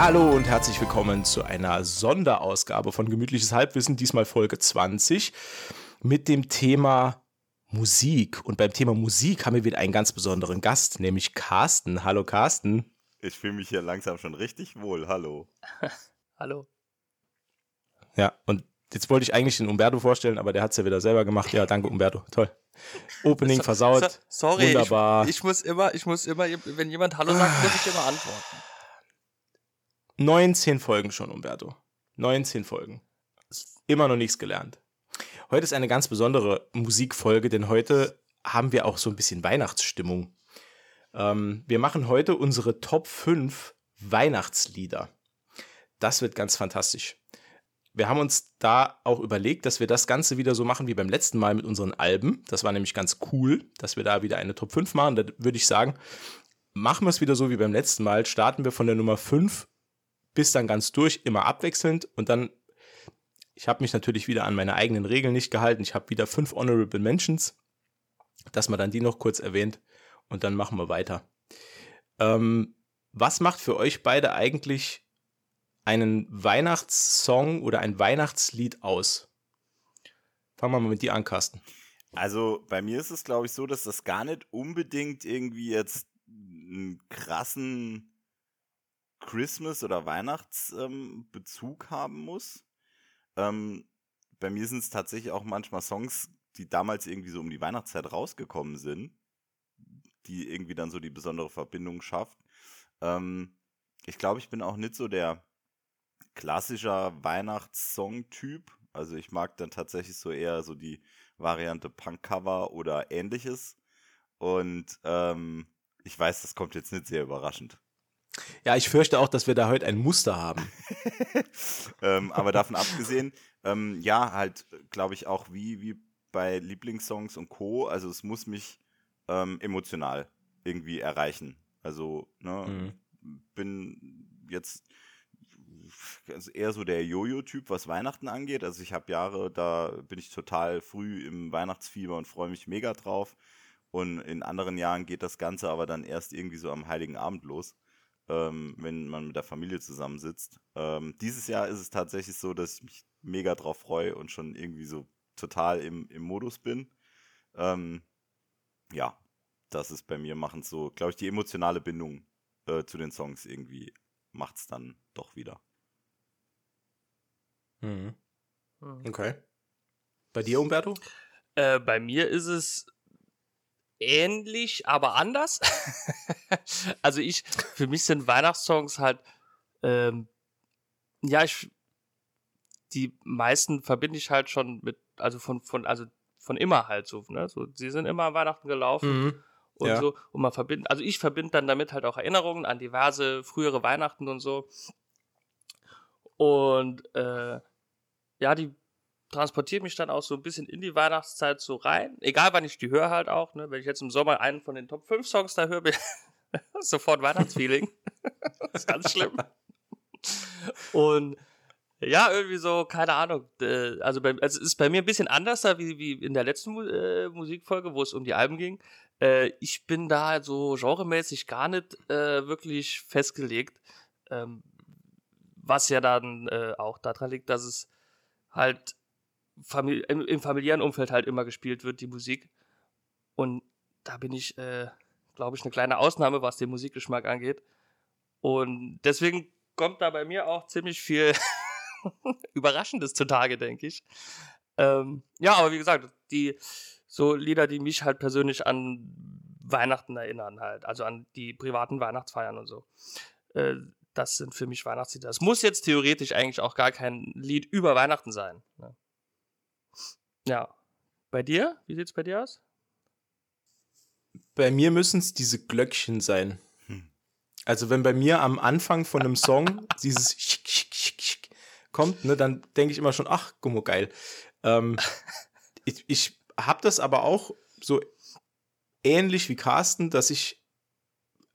Hallo und herzlich willkommen zu einer Sonderausgabe von Gemütliches Halbwissen, diesmal Folge 20, mit dem Thema Musik. Und beim Thema Musik haben wir wieder einen ganz besonderen Gast, nämlich Carsten. Hallo Carsten. Ich fühle mich hier langsam schon richtig wohl. Hallo. Hallo. Ja, und jetzt wollte ich eigentlich den Umberto vorstellen, aber der hat es ja wieder selber gemacht. Ja, danke Umberto. Toll. Opening versaut. So, sorry, Wunderbar. Ich, ich, muss immer, ich muss immer, wenn jemand Hallo sagt, muss ich immer antworten. 19 Folgen schon, Umberto. 19 Folgen. Immer noch nichts gelernt. Heute ist eine ganz besondere Musikfolge, denn heute haben wir auch so ein bisschen Weihnachtsstimmung. Ähm, wir machen heute unsere Top 5 Weihnachtslieder. Das wird ganz fantastisch. Wir haben uns da auch überlegt, dass wir das Ganze wieder so machen wie beim letzten Mal mit unseren Alben. Das war nämlich ganz cool, dass wir da wieder eine Top 5 machen. Da würde ich sagen, machen wir es wieder so wie beim letzten Mal. Starten wir von der Nummer 5 bis dann ganz durch, immer abwechselnd und dann, ich habe mich natürlich wieder an meine eigenen Regeln nicht gehalten. Ich habe wieder fünf Honorable Mentions, dass man dann die noch kurz erwähnt und dann machen wir weiter. Ähm, was macht für euch beide eigentlich einen Weihnachtssong oder ein Weihnachtslied aus? Fangen wir mal mit dir an, Carsten. Also bei mir ist es, glaube ich, so, dass das gar nicht unbedingt irgendwie jetzt einen krassen Christmas- oder Weihnachtsbezug ähm, haben muss. Ähm, bei mir sind es tatsächlich auch manchmal Songs, die damals irgendwie so um die Weihnachtszeit rausgekommen sind, die irgendwie dann so die besondere Verbindung schafft. Ähm, ich glaube, ich bin auch nicht so der klassischer Weihnachtssong-Typ. Also ich mag dann tatsächlich so eher so die Variante Punk-Cover oder ähnliches. Und ähm, ich weiß, das kommt jetzt nicht sehr überraschend. Ja, ich fürchte auch, dass wir da heute ein Muster haben. ähm, aber davon abgesehen, ähm, ja, halt, glaube ich, auch wie, wie bei Lieblingssongs und Co. Also es muss mich ähm, emotional irgendwie erreichen. Also, ne, mhm. bin jetzt eher so der Jojo-Typ, was Weihnachten angeht. Also ich habe Jahre, da bin ich total früh im Weihnachtsfieber und freue mich mega drauf. Und in anderen Jahren geht das Ganze aber dann erst irgendwie so am Heiligen Abend los ähm, wenn man mit der Familie zusammensitzt. Ähm, dieses Jahr ist es tatsächlich so, dass ich mich mega drauf freue und schon irgendwie so total im, im Modus bin. Ähm, ja, das ist bei mir machen so, glaube ich, die emotionale Bindung äh, zu den Songs irgendwie macht es dann doch wieder. Mhm. mhm. Okay. Bei dir, Umberto? Äh, bei mir ist es ähnlich, aber anders. also ich, für mich sind Weihnachtssongs halt, ähm, ja, ich, die meisten verbinde ich halt schon mit, also von, von, also von immer halt so, ne, so, sie sind immer an Weihnachten gelaufen. Mhm. Und ja. so, und man verbindet, also ich verbinde dann damit halt auch Erinnerungen an diverse frühere Weihnachten und so. Und äh, ja, die transportiert mich dann auch so ein bisschen in die Weihnachtszeit so rein. Egal wann ich die höre halt auch, ne? Wenn ich jetzt im Sommer einen von den Top 5 Songs da höre, sofort Weihnachtsfeeling. das ist ganz schlimm. Und ja, irgendwie so, keine Ahnung. Also, bei, also es ist bei mir ein bisschen anders da wie, wie in der letzten äh, Musikfolge, wo es um die Alben ging. Äh, ich bin da so genremäßig gar nicht äh, wirklich festgelegt. Ähm, was ja dann äh, auch daran liegt, dass es halt Famili im, familiären Umfeld halt immer gespielt wird, die Musik. Und da bin ich, äh, glaube ich, eine kleine Ausnahme, was den Musikgeschmack angeht. Und deswegen kommt da bei mir auch ziemlich viel Überraschendes zutage, denke ich. Ähm, ja, aber wie gesagt, die so Lieder, die mich halt persönlich an Weihnachten erinnern, halt, also an die privaten Weihnachtsfeiern und so. Äh, das sind für mich Weihnachtslieder. Es muss jetzt theoretisch eigentlich auch gar kein Lied über Weihnachten sein. Ne? Ja. Bei dir? Wie sieht's bei dir aus? Bei mir müssen es diese Glöckchen sein. Hm. Also wenn bei mir am Anfang von einem Song dieses kommt, ne, dann denke ich immer schon, ach, gummo geil. Ähm, ich ich habe das aber auch so ähnlich wie Carsten, dass ich,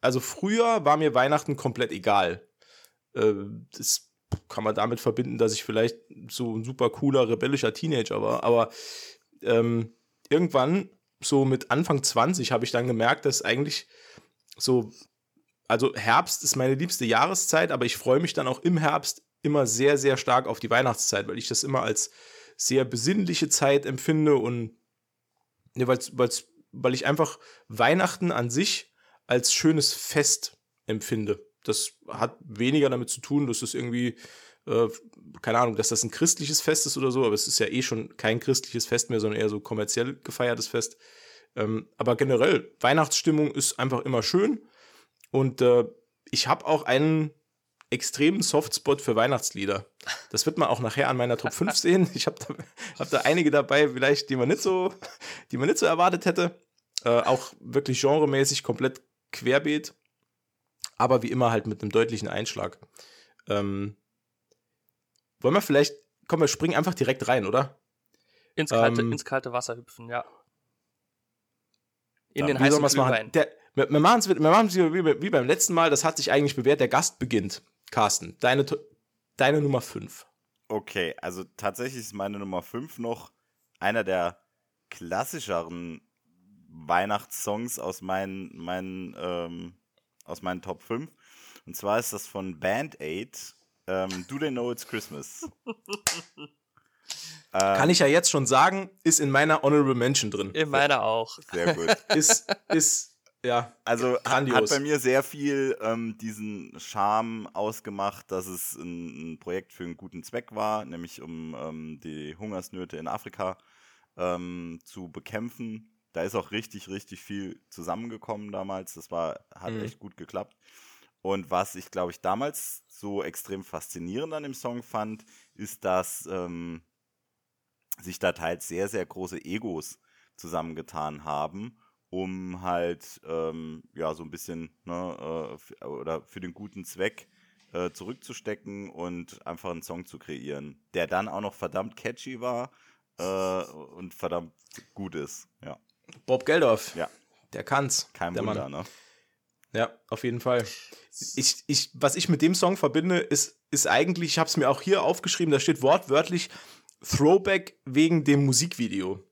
also früher war mir Weihnachten komplett egal. Äh, das kann man damit verbinden, dass ich vielleicht so ein super cooler, rebellischer Teenager war. Aber ähm, irgendwann, so mit Anfang 20, habe ich dann gemerkt, dass eigentlich so also Herbst ist meine liebste Jahreszeit, aber ich freue mich dann auch im Herbst immer sehr, sehr stark auf die Weihnachtszeit, weil ich das immer als sehr besinnliche Zeit empfinde und ne, weil's, weil's, weil ich einfach Weihnachten an sich als schönes Fest empfinde. Das hat weniger damit zu tun, dass es irgendwie, äh, keine Ahnung, dass das ein christliches Fest ist oder so, aber es ist ja eh schon kein christliches Fest mehr, sondern eher so kommerziell gefeiertes Fest. Ähm, aber generell, Weihnachtsstimmung ist einfach immer schön. Und äh, ich habe auch einen extremen Softspot für Weihnachtslieder. Das wird man auch nachher an meiner Top 5 sehen. Ich habe da, hab da einige dabei, vielleicht, die man nicht so, die man nicht so erwartet hätte. Äh, auch wirklich genremäßig komplett querbeet. Aber wie immer halt mit einem deutlichen Einschlag. Ähm, wollen wir vielleicht, komm, wir springen einfach direkt rein, oder? Ins kalte, Ähm, ins kalte Wasser hüpfen, ja. In Ja, den heißen? Glühwein. Der, wir wir machen es wie, wie, wie beim letzten Mal, das hat sich eigentlich bewährt. Der Gast beginnt. Carsten, deine, deine Nummer 5. Okay, also tatsächlich ist meine Nummer 5 noch einer der klassischeren Weihnachtssongs aus meinen, meinen, ähm, aus meinen Top 5. Und zwar ist das von Band Aid, ähm, Do They Know It's Christmas? Ähm, Kann ich ja jetzt schon sagen, ist in meiner Honorable Mention drin. In meiner auch. Sehr gut. Ist, ist, ja. Also hat, Grandios. hat bei mir sehr viel ähm, diesen Charme ausgemacht, dass es ein, ein Projekt für einen guten Zweck war, nämlich um ähm, die Hungersnöte in Afrika ähm, zu bekämpfen. Da ist auch richtig, richtig viel zusammengekommen damals. Das war, hat Mhm. echt gut geklappt. Und was ich, glaube ich, damals so extrem faszinierend an dem Song fand, ist, dass ähm, sich da teils sehr, sehr große Egos zusammengetan haben, um halt ähm, ja so ein bisschen ne, äh, oder für den guten Zweck äh, zurückzustecken und einfach einen Song zu kreieren, der dann auch noch verdammt catchy war äh, und verdammt gut ist. Ja, Bob Geldorf. Ja. Der kann's. kein der Wunder, Mann. ne? Ja, auf jeden Fall. Ich, ich, was ich mit dem Song verbinde, ist, ist eigentlich, ich habe es mir auch hier aufgeschrieben, da steht wortwörtlich Throwback wegen dem Musikvideo.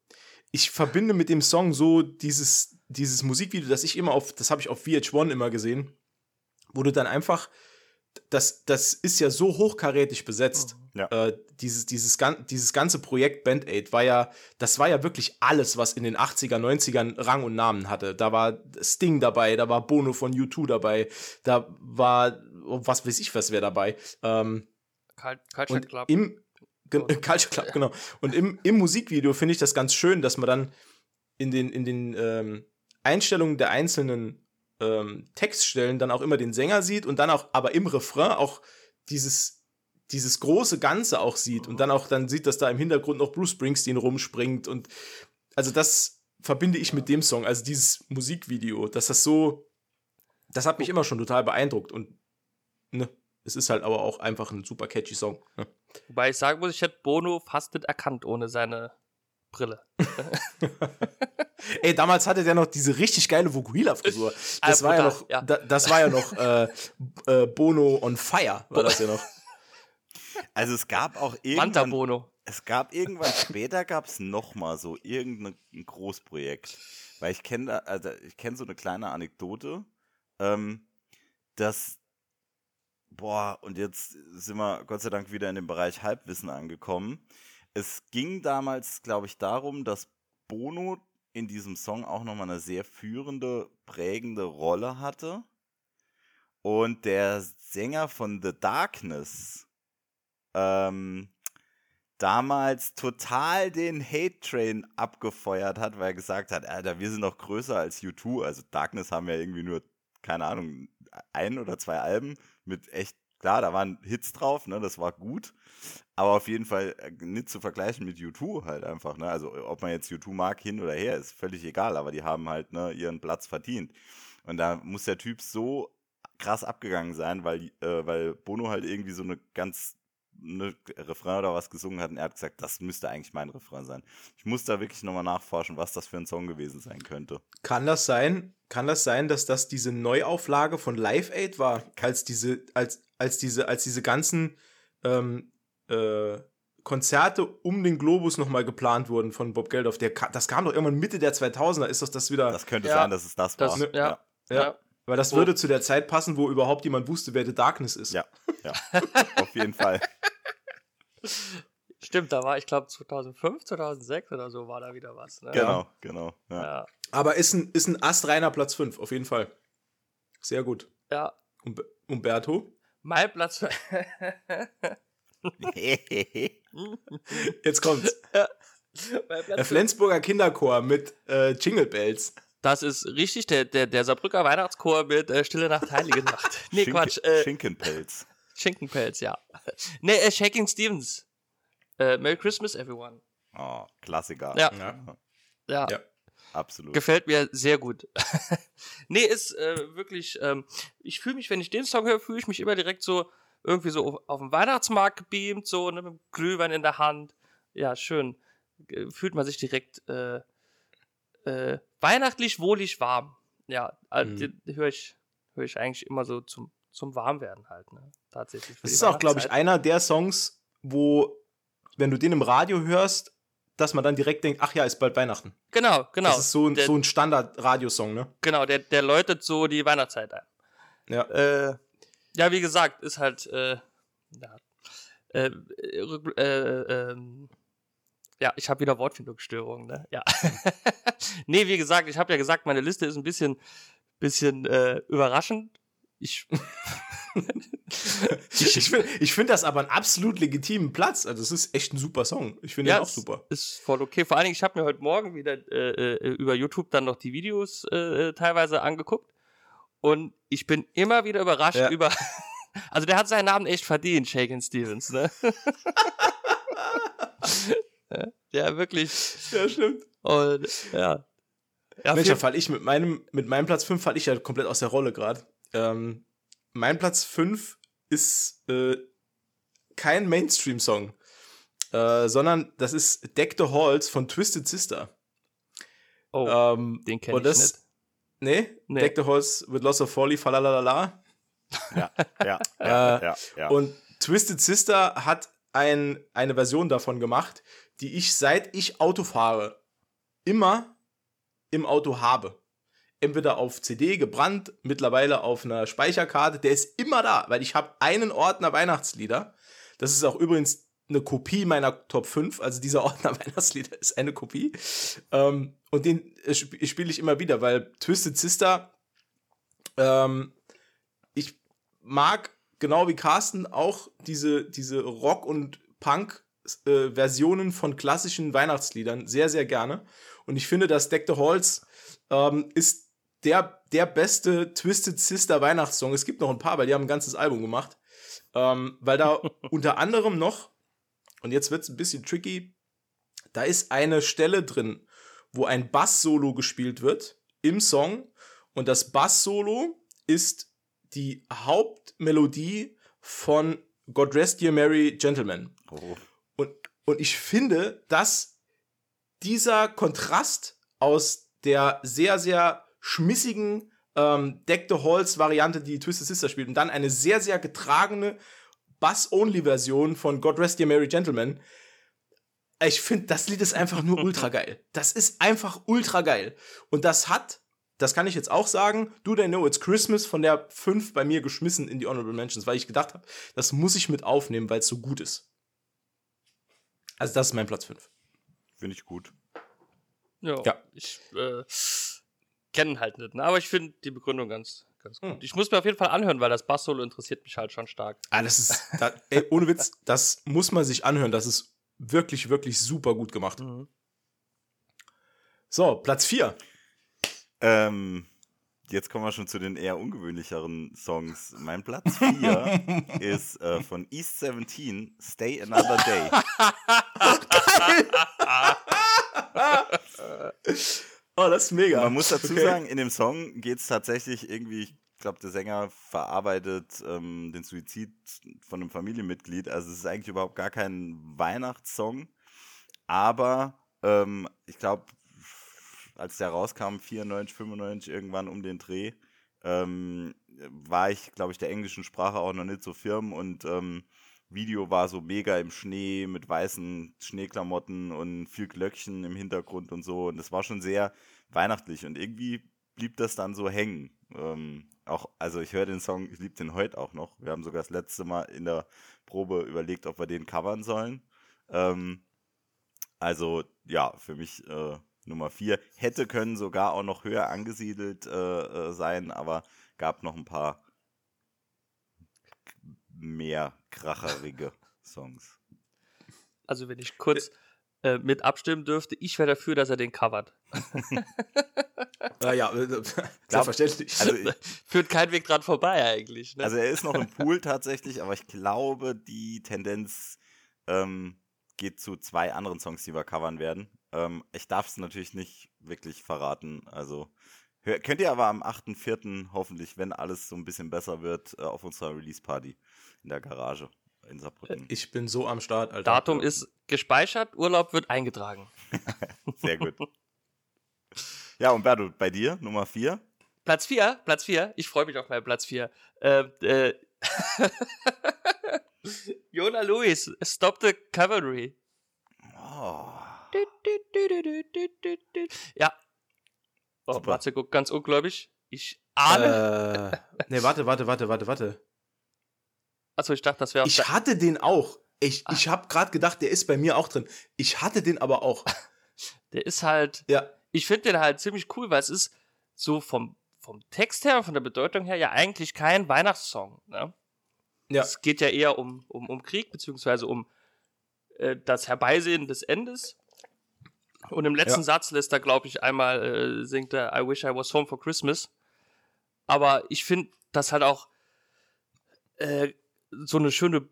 Ich verbinde mit dem Song so dieses, dieses Musikvideo, das ich immer auf, das habe ich auf VH1 immer gesehen, wo du dann einfach, das, das ist ja so hochkarätig besetzt. Ja. Äh, dieses, dieses, dieses ganze Projekt Band Aid war ja, das war ja wirklich alles, was in den 80er, 90ern Rang und Namen hatte. Da war Sting dabei, da war Bono von U2 dabei, da war, was weiß ich, was wäre dabei. Ähm, Cul- Culture und Club. im Ge- Oder- Culture Club, genau. Und im, im Musikvideo finde ich das ganz schön, dass man dann in den, in den ähm, Einstellungen der einzelnen ähm, Textstellen dann auch immer den Sänger sieht und dann auch, aber im Refrain auch dieses, dieses große Ganze auch sieht und dann auch dann sieht, dass da im Hintergrund noch Bruce Springsteen rumspringt und also das verbinde ich mit dem Song, also dieses Musikvideo, dass das so, das hat mich immer schon total beeindruckt und ne, es ist halt aber auch einfach ein super catchy Song. Ne? Wobei ich sagen muss, ich hätte Bono fast nicht erkannt ohne seine Brille. Ey, damals hatte der noch diese richtig geile Vokuhila-Frisur. Das Ah, war ja noch, ja. Da, das war ja noch äh, äh, Bono on Fire, war das ja noch. Also es gab auch irgendwann, Bono. es gab irgendwann später gab es noch mal so irgendein Großprojekt, weil ich kenne also ich kenne so eine kleine Anekdote, ähm, dass boah und jetzt sind wir Gott sei Dank wieder in dem Bereich Halbwissen angekommen. Es ging damals, glaube ich, darum, dass Bono in diesem Song auch noch mal eine sehr führende, prägende Rolle hatte und der Sänger von The Darkness ähm, damals total den Hate-Train abgefeuert hat, weil er gesagt hat, Alter, wir sind noch größer als U2. Also Darkness haben ja irgendwie nur, keine Ahnung, ein oder zwei Alben mit echt, klar, da waren Hits drauf, ne, das war gut. Aber auf jeden Fall äh, nicht zu vergleichen mit U2 halt einfach, ne. Also ob man jetzt U2 mag, hin oder her, ist völlig egal, aber die haben halt, ne, ihren Platz verdient. Und da muss der Typ so krass abgegangen sein, weil, äh, weil Bono halt irgendwie so eine ganz ne Refrain oder was gesungen hat und er hat gesagt, das müsste eigentlich mein Refrain sein. Ich muss da wirklich nochmal nachforschen, was das für ein Song gewesen sein könnte. Kann das sein? Kann das sein, dass das diese Neuauflage von Live Aid war, als diese, als, als diese, als diese ganzen ähm, äh, Konzerte um den Globus nochmal geplant wurden von Bob Geldof? Der, das kam doch irgendwann Mitte der 2000er. Ist das das wieder? Das könnte Ja, sein, dass es das, das- war. ja. Ja. Ja. Weil das Oh. würde zu der Zeit passen, wo überhaupt jemand wusste, wer The Darkness ist. Ja, ja. Auf jeden Fall. Stimmt, da war, ich glaube, 2005, 2006 oder so war da wieder was. Ne? Genau, genau. Ja. Ja. Aber ist ein, ist ein astreiner Platz 5, auf jeden Fall. Sehr gut. ja. Um, Umberto? Mein Platz. Jetzt kommt's. Der Flensburger Kinderchor mit äh, Jingle Bells. das ist richtig, der, der, der Saarbrücker Weihnachtschor mit äh, Stille Nacht, Heilige Nacht. Nee, Schinken- Quatsch. Äh, Schinkenpelz. Schinkenpelz, ja. nee, äh, Shaking Stevens. Äh, Merry Christmas, everyone. Oh, Klassiker. Ja. Ja. Ja. Ja. Absolut. Gefällt mir sehr gut. nee, ist äh, wirklich, ähm, ich fühle mich, wenn ich den Song höre, fühle ich mich immer direkt so irgendwie so auf, auf dem Weihnachtsmarkt gebeamt, so ne, mit dem Glühwein in der Hand. Ja, schön. Äh, Fühlt man sich direkt äh, äh, weihnachtlich, wohlig, warm. Ja, Mhm. höre ich, höre ich eigentlich immer so zum, zum Warmwerden halt, ne? Tatsächlich. Das ist auch, glaube ich, einer der Songs, wo, wenn du den im Radio hörst, dass man dann direkt denkt, ach ja, ist bald Weihnachten. Genau, genau. Das ist so ein, der, so ein Standard-Radiosong, ne? Genau, der, der läutet so die Weihnachtszeit ein. Ja. Äh, ja, wie gesagt, ist halt, äh, ja, äh, äh, ähm, ja, ich habe wieder Wortfindungsstörungen, ne? Ja. nee, wie gesagt, ich habe ja gesagt, meine Liste ist ein bisschen, bisschen äh, überraschend. Ich, Ich, ich finde ich find das aber einen absolut legitimen Platz. Also, es ist echt ein super Song. Ich finde ja, ihn auch super. ist voll okay. Vor allen Dingen, ich habe mir heute Morgen wieder äh, äh, über YouTube dann noch die Videos äh, äh, teilweise angeguckt und ich bin immer wieder überrascht Ja. über. Also der hat seinen Namen echt verdient, Shaken Stevens, ne? Ja, wirklich. Ja, stimmt. Und ja. ja Mensch, fall ich mit meinem, mit meinem Platz 5 fall ich ja komplett aus der Rolle gerade. Ähm, mein Platz 5 ist äh, kein Mainstream-Song, äh, sondern das ist Deck the Halls von Twisted Sister. oh, ähm, den kenn und ich das, nicht. Nee? Nee. Deck the Halls with Loss of Folly, falalala. Ja, ja, ja, Äh, ja, ja. Und Twisted Sister hat ein, eine Version davon gemacht, die ich seit ich Auto fahre immer im Auto habe. Entweder auf CD gebrannt, mittlerweile auf einer Speicherkarte. Der ist immer da, weil ich habe einen Ordner Weihnachtslieder. Das ist auch übrigens eine Kopie meiner Top 5. Also dieser Ordner Weihnachtslieder ist eine Kopie. Ähm, und den äh, sp spiele ich immer wieder, weil Twisted Sister ähm, ich mag genau wie Carsten auch diese, diese Rock- und Punk-Versionen von klassischen Weihnachtsliedern sehr, sehr gerne. Und ich finde, dass Deck the Halls ähm, ist der, der beste Twisted Sister Weihnachtssong. Es gibt noch ein paar, weil die haben ein ganzes Album gemacht. Ähm, weil da unter anderem noch, und jetzt wird es ein bisschen tricky, da ist eine Stelle drin, wo ein Bass-Solo gespielt wird im Song. Und das Bass-Solo ist die Hauptmelodie von God Rest Ye Merry Gentlemen. Oh. Und, und ich finde, dass dieser Kontrast aus der sehr, sehr schmissigen ähm, Deck the Halls Variante, die Twisted Sister spielt, und dann eine sehr, sehr getragene Bass-Only-Version von God Rest Ye Merry Gentlemen. Ich finde, das Lied ist einfach nur ultra geil. Das ist einfach ultra geil. Und das hat, das kann ich jetzt auch sagen, Do They Know It's Christmas von der 5 bei mir geschmissen in die Honorable Mentions, weil ich gedacht habe, das muss ich mit aufnehmen, weil es so gut ist. Also das ist mein Platz 5. Finde ich gut. Ja. Ja. Ich äh, kenne halt nicht, ne? aber ich finde die Begründung ganz, ganz gut. Hm. Ich muss mir auf jeden Fall anhören, weil das Bass-Solo interessiert mich halt schon stark. Ah, das ist, da, ey, ohne Witz, das muss man sich anhören. Das ist wirklich, wirklich super gut gemacht. Mhm. So, Platz 4. Ähm, jetzt kommen wir schon zu den eher ungewöhnlicheren Songs. Mein Platz 4 ist äh, von East 17, Stay Another Day. Oh, das ist mega. Man muss dazu Okay. sagen, in dem Song geht es tatsächlich irgendwie, ich glaube, der Sänger verarbeitet ähm, den Suizid von einem Familienmitglied. Also es ist eigentlich überhaupt gar kein Weihnachtssong. Aber ähm, ich glaube, als der rauskam, 94, 95, irgendwann um den Dreh, ähm, war ich, glaube ich, der englischen Sprache auch noch nicht so firm und ähm, Video war so mega im Schnee mit weißen Schneeklamotten und viel Glöckchen im Hintergrund und so. Und das war schon sehr weihnachtlich und irgendwie blieb das dann so hängen. Ähm, auch, also ich höre den Song, ich liebe den heute auch noch. Wir haben sogar das letzte Mal in der Probe überlegt, ob wir den covern sollen. Ähm, also ja, für mich äh, Nummer vier. Hätte können sogar auch noch höher angesiedelt äh, äh, sein, aber gab noch ein paar mehr kracherige Songs. Also wenn ich kurz äh, mit abstimmen dürfte, ich wäre dafür, dass er den covert. Ah, ja, äh, selbstverständlich. Also, ich, Führt kein Weg dran vorbei eigentlich. Ne? also er ist noch im Pool tatsächlich, aber ich glaube, die Tendenz ähm, geht zu zwei anderen Songs, die wir covern werden. Ähm, ich darf es natürlich nicht wirklich verraten. Also hör, könnt ihr aber am 8.4. hoffentlich, wenn alles so ein bisschen besser wird, äh, auf unserer Release-Party in der Garage in Saarbrücken. ich bin so am Start, Alter. Datum ist gespeichert, Urlaub wird eingetragen. Sehr gut. Ja, und Berto, bei dir, Nummer 4? Platz 4, Platz 4, ich freue mich auf meinen Platz 4. Äh, äh, Jona Lewis, Stop the Cavalry. Oh. Ja. Oh, Super. Matze guckt ganz ungläubig. Ich ahne. Äh, nee, warte, warte, warte, warte, warte. Achso, ich dachte, das wäre Ich hatte den auch. Ich, ich habe gerade gedacht, der ist bei mir auch drin. Ich hatte den aber auch. Der ist halt. Ja. Ich finde den halt ziemlich cool, weil es ist so vom, vom Text her, von der Bedeutung her ja eigentlich kein Weihnachtssong. Ne? Ja. Es geht ja eher um, um, um Krieg, beziehungsweise um äh, das Herbeisehen des Endes. Und im letzten Ja. Satz lässt er, glaube ich, einmal äh, singt er I wish I was home for Christmas. Aber ich finde das halt auch äh, so eine schöne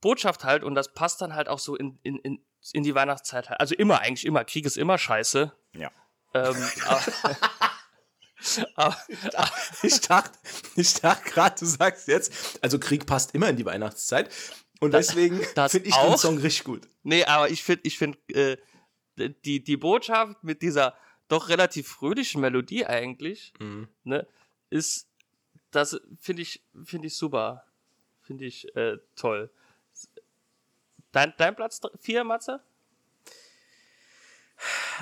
Botschaft halt und das passt dann halt auch so in, in, in, in die Weihnachtszeit halt. Also immer, eigentlich immer. Krieg ist immer scheiße. Ja. Ähm, aber, aber, Ich dachte, ich dachte gerade, du sagst jetzt, also Krieg passt immer in die Weihnachtszeit. Und deswegen finde ich den auch. Song richtig gut. Nee, aber ich finde, ich finde, äh, die, die Botschaft mit dieser doch relativ fröhlichen Melodie eigentlich, ne, ist, das finde ich, finde ich super. Finde ich äh, toll. Dein, dein Platz 4, Matze?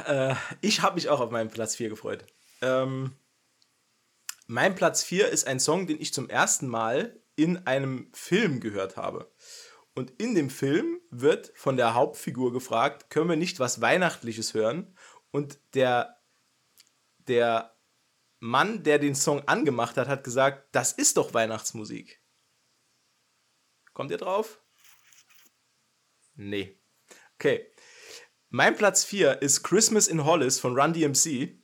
Äh, ich habe mich auch auf meinen Platz 4 gefreut. Ähm, mein Platz 4 ist ein Song, den ich zum ersten Mal in einem Film gehört habe. Und in dem Film wird von der Hauptfigur gefragt, können wir nicht was Weihnachtliches hören? Und der, der Mann, der den Song angemacht hat, hat gesagt, das ist doch Weihnachtsmusik. Kommt ihr drauf? Nee. Okay. Mein Platz 4 ist Christmas in Hollis von Run DMC.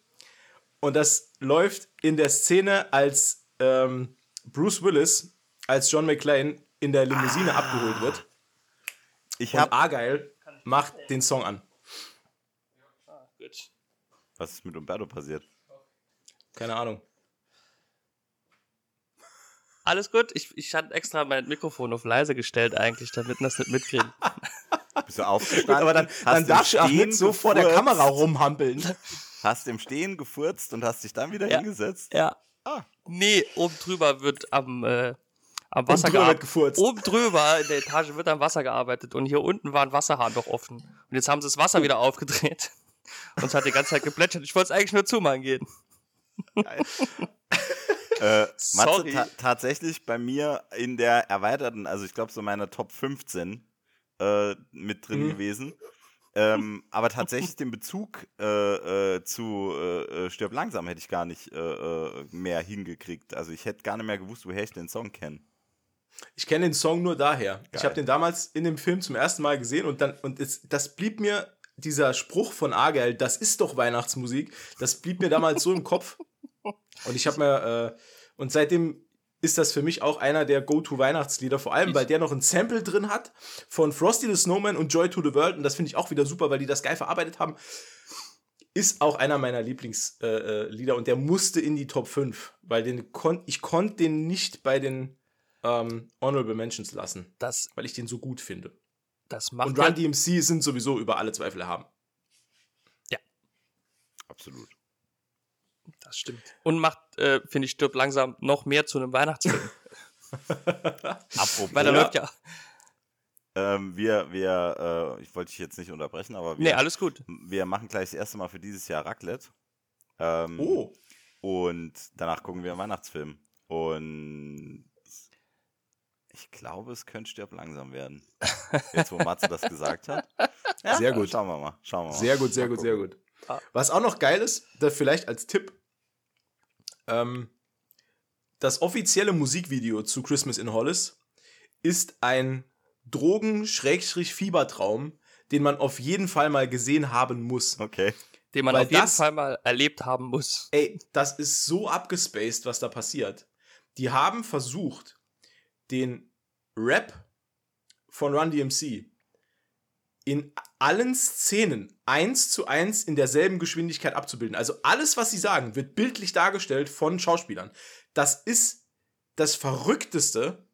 Und das läuft in der Szene, als ähm, Bruce Willis als John McClane in der Limousine abgeholt wird. Ich Und habe. Argyle macht den Song an. Gut. Was ist mit Umberto passiert? Keine Ahnung. Alles gut. Ich, ich hatte extra mein Mikrofon auf leise gestellt eigentlich, damit man das nicht mitkriegt. Bist du aufgestanden? Aber dann, dann darfst du auch nicht so vor der Kamera rumhampeln. Hast im Stehen gefurzt und hast dich dann wieder Ja. hingesetzt? Ja. Ah. Nee, oben drüber wird am, äh, am Wasser gearbeitet. Oben drüber in der Etage wird am Wasser gearbeitet und hier unten war ein Wasserhahn doch offen. Und jetzt haben sie das Wasser wieder aufgedreht. Und es hat die ganze Zeit geplätschert. Ich wollte es eigentlich nur zumachen gehen. Äh, Matze, ta tatsächlich bei mir in der erweiterten, also ich glaube so meiner Top 15 äh, mit drin Mhm. gewesen. Ähm, aber tatsächlich den Bezug äh, äh, zu äh, äh, Stirb langsam hätte ich gar nicht äh, äh, mehr hingekriegt. Also ich hätte gar nicht mehr gewusst, woher ich den Song kenne. Ich kenne den Song nur daher. Ich Geil. habe den damals in dem Film zum ersten Mal gesehen und dann und es, das blieb mir dieser Spruch von Argyle, das ist doch Weihnachtsmusik, das blieb mir damals so im Kopf. Und ich habe mir äh, und seitdem ist das für mich auch einer der Go-to-Weihnachtslieder, vor allem, Ich- weil der noch ein Sample drin hat von Frosty the Snowman und Joy to the World und das finde ich auch wieder super, weil die das geil verarbeitet haben. Ist auch einer meiner Lieblingslieder äh, äh, und der musste in die Top 5, weil den kon ich konnte den nicht bei den ähm, Honorable Mentions lassen, Das, weil ich den so gut finde. das macht Und Run DMC sind sowieso über alle Zweifel erhaben. Absolut. Das stimmt. Und macht, äh, finde ich, stirbt langsam noch mehr zu einem Weihnachtsfilm. Apropos, Weil da läuft ja. ähm, wir, wir, äh, ich wollte dich jetzt nicht unterbrechen, aber wir, Nee, alles gut. wir machen gleich das erste Mal für dieses Jahr Raclette. Ähm, Oh, Und danach gucken wir einen Weihnachtsfilm. Und ich glaube, es könnte Stirb langsam werden. Jetzt, wo Matze das gesagt hat. Ja, Sehr gut. Schauen wir mal. Schauen wir mal. Sehr gut, sehr Mal gut, sehr gucken. gut. Ah. Was auch noch geil ist, da vielleicht als Tipp, ähm, das offizielle Musikvideo zu Christmas in Hollis ist ein Drogen-Fiebertraum, den man auf jeden Fall mal gesehen haben muss. Okay. Den man Weil auf jeden das- Fall mal erlebt haben muss. Ey, das ist so abgespaced, was da passiert. Die haben versucht, den Rap von Run DMC in allen Szenen eins zu eins in derselben Geschwindigkeit abzubilden. Also alles, was sie sagen, wird bildlich dargestellt von Schauspielern. Das ist das verrückteste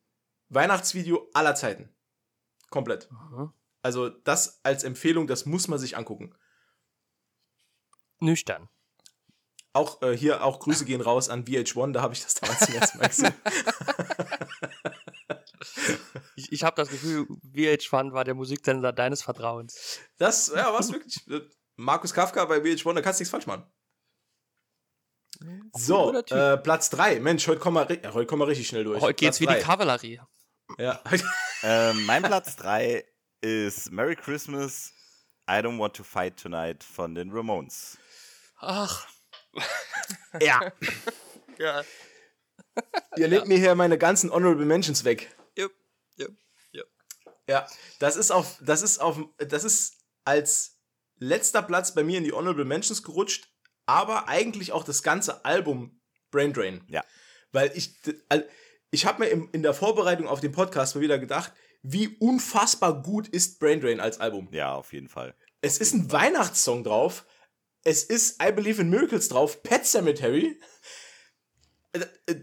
Weihnachtsvideo aller Zeiten. Komplett. Mhm. Also das als Empfehlung, das muss man sich angucken. Nüchtern. Auch äh, hier auch Grüße gehen raus an VH1, da habe ich das damals zum ersten Mal gesehen. Ich, ich habe das Gefühl, VH1 war der Musiksender deines Vertrauens. Das, ja, was wirklich. äh, Markus Kafka bei VH1, da kannst du nichts falsch machen. So, äh, Platz 3. Mensch, heute kommen, wir, ja, heute kommen wir richtig schnell durch. Heute geht's wie Platz die drei. Kavallerie. Ja. Ähm, mein Platz 3 ist Merry Christmas, I Don't Want to Fight Tonight von den Ramones. Ach, ja. ja. Ihr nehmt mir hier meine ganzen Honorable Mentions weg. Jupp, jupp. Ja, das ist auf, das ist auf, das ist als letzter Platz bei mir in die Honorable Mentions gerutscht, aber eigentlich auch das ganze Album Brain Drain. Ja. Weil ich, ich habe mir in der Vorbereitung auf den Podcast mal wieder gedacht, wie unfassbar gut ist Brain Drain als Album. Ja, auf jeden Fall. Es ist ein Weihnachtssong drauf. Es ist I Believe in Miracles drauf. Pet Cemetery.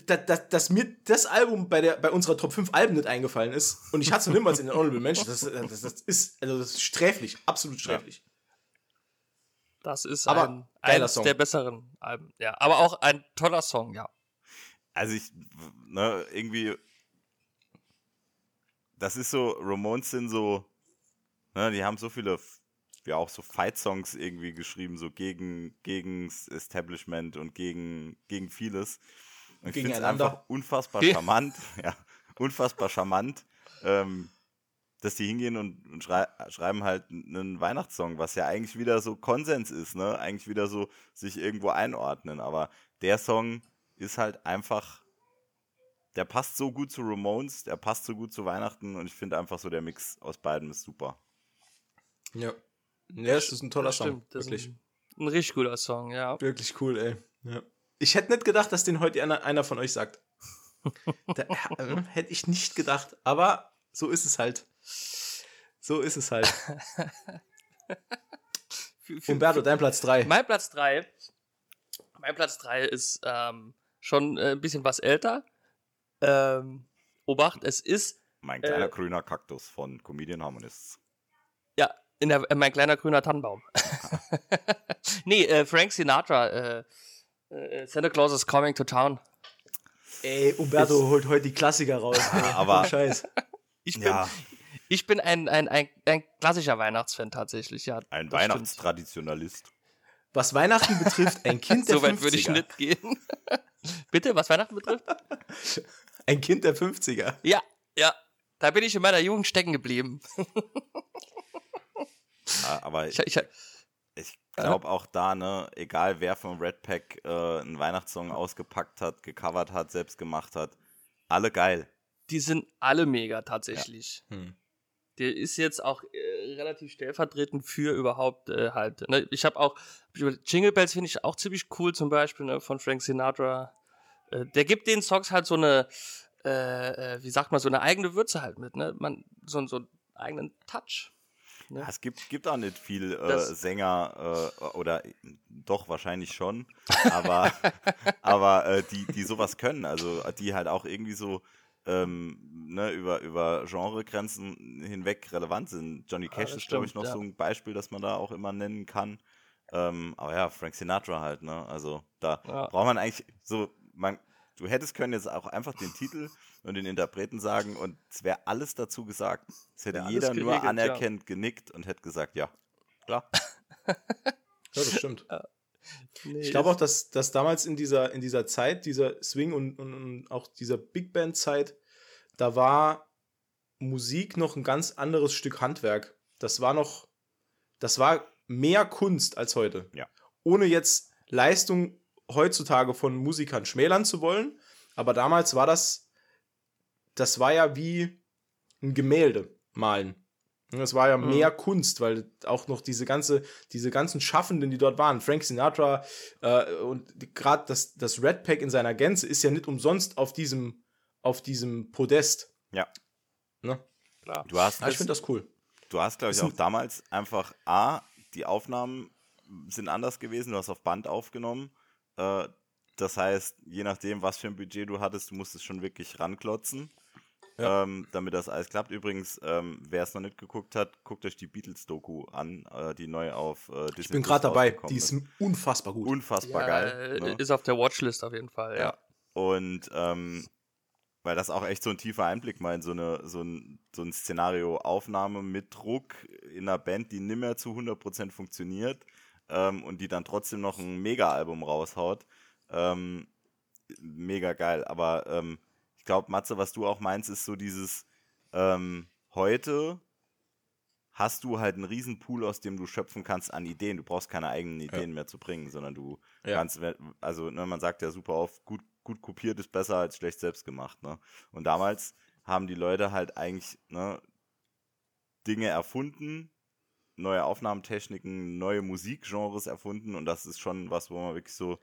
Dass, dass, dass mir das Album bei, der, bei unserer Top 5 Alben nicht eingefallen ist und ich hatte es noch niemals in den Honorable Mentions, das, das, das, ist, also das ist sträflich, absolut sträflich. Das ist Aber ein, geiler eines Song. der besseren Alben. Ja, aber auch ein toller Song, ja. Also ich, ne, irgendwie, das ist so, Ramones sind so, ne, die haben so viele, ja auch so Fight-Songs irgendwie geschrieben, so gegen, gegen das Establishment und gegen, gegen vieles. Und ich finde es Gegeneinander. einfach unfassbar charmant, ja, unfassbar charmant, ähm, dass die hingehen und, und schrei schreiben halt einen Weihnachtssong, was ja eigentlich wieder so Konsens ist, ne? Eigentlich wieder so sich irgendwo einordnen. Aber der Song ist halt einfach, der passt so gut zu Ramones, der passt so gut zu Weihnachten und ich finde einfach so der Mix aus beiden ist super. Ja. Ja, es ist ein toller Das Song. stimmt. Das wirklich. ein, ein richtig guter Song, ja. Wirklich cool, ey. Ja. Ich hätte nicht gedacht, dass den heute einer, einer von euch sagt. da, äh, hätte ich nicht gedacht, aber so ist es halt. So ist es halt. Für, für, Umberto, dein Platz 3. Mein Platz 3. Mein Platz 3 ist ähm, schon äh, ein bisschen was älter. Ähm, Obacht, es ist Mein kleiner Äh. grüner Kaktus von Comedian Harmonists. ja in der, äh, mein kleiner grüner Tannenbaum. nee, äh, Frank Sinatra, äh, äh, Santa Claus is coming to town. Ey, Umberto holt heute die Klassiker raus. aber- Oh, Scheiß. Ich bin, Ja, ich bin ein, ein, ein, ein klassischer Weihnachtsfan tatsächlich, ja. ein stimmt. Weihnachtstraditionalist. Was Weihnachten betrifft, ein Kind der So weit 50er. würde ich nicht gehen. Bitte, was Weihnachten betrifft? Ein Kind der 50er. Ja, ja. Da bin ich in meiner Jugend stecken geblieben. Ja, Aber ich, ich glaube auch da, ne, egal wer vom Red Pack äh, einen Weihnachtssong ausgepackt hat, gecovert hat, selbst gemacht hat, alle geil. die sind alle mega tatsächlich. Hm. Der ist jetzt auch äh, relativ stellvertretend für überhaupt äh, halt. Ne? Ich habe auch Jingle Bells finde ich auch ziemlich cool zum Beispiel ne, von Frank Sinatra. Äh, der gibt den Songs halt so eine, äh, äh, wie sagt man, so eine eigene Würze halt mit. Ne? Man so, so einen eigenen Touch. Ne? Ja, es gibt, gibt auch nicht viel äh, Sänger äh, oder äh, doch wahrscheinlich schon, aber, aber äh, die, die sowas können, also die halt auch irgendwie so ähm, ne, über, über Genregrenzen hinweg relevant sind. Johnny Cash das ist, glaube ich, noch ja. so ein Beispiel, das man da auch immer nennen kann. Ähm, aber ja, Frank Sinatra halt, ne? Also da Ja. braucht man eigentlich so, man, du hättest können jetzt auch einfach den Titel und den Interpreten sagen und es wäre alles dazu gesagt. Es hätte alles jeder nur geregelt, ja. anerkennt genickt und hätte gesagt, ja, klar. Ja, das stimmt. Nee, Ich glaube auch, dass, dass damals in dieser, in dieser Zeit, dieser Swing- und, und, und auch dieser Big Band-Zeit, da war Musik noch ein ganz anderes Stück Handwerk. Das war noch, das war mehr Kunst als heute. Ja. Ohne jetzt Leistung heutzutage von Musikern schmälern zu wollen, aber damals war das, das war ja wie ein Gemälde malen. Es war ja Mhm. mehr Kunst, weil auch noch diese ganze, diese ganzen Schaffenden, die dort waren, Frank Sinatra äh, und gerade das, das Red Pack in seiner Gänze ist ja nicht umsonst auf diesem, auf diesem Podest. Ja. Ne? klar. Du hast, Ah, ich finde das cool. du hast glaube ich, auch damals einfach A, die Aufnahmen sind anders gewesen, du hast auf Band aufgenommen. Äh, das heißt, je nachdem, was für ein Budget du hattest, du musstest schon wirklich ranklotzen. Ja. Ähm, damit das alles klappt. Übrigens, ähm, wer es noch nicht geguckt hat, guckt euch die Beatles-Doku an, äh, die neu auf äh, Disney Ich bin gerade dabei. Die ist unfassbar gut. unfassbar Ja, geil. äh, ne? Ist auf der Watchlist auf jeden Fall, ja. Ja. Und ähm, weil das auch echt so ein tiefer Einblick mal in so, eine, so ein, so ein Szenario Aufnahme mit Druck in einer Band, die nimmer zu 100% funktioniert ähm, und die dann trotzdem noch ein Mega-Album raushaut. Ähm, mega geil. Aber ähm, glaube, Matze, was du auch meinst, ist so dieses ähm, heute hast du halt einen riesen Pool, aus dem du schöpfen kannst an Ideen. Du brauchst keine eigenen Ideen mehr zu bringen, sondern du Ja. kannst, also ne, man sagt ja super oft, gut, gut kopiert ist besser als schlecht selbst gemacht. Ne? Und damals haben die Leute halt eigentlich ne, Dinge erfunden, neue Aufnahmetechniken, neue Musikgenres erfunden und das ist schon was, wo man wirklich so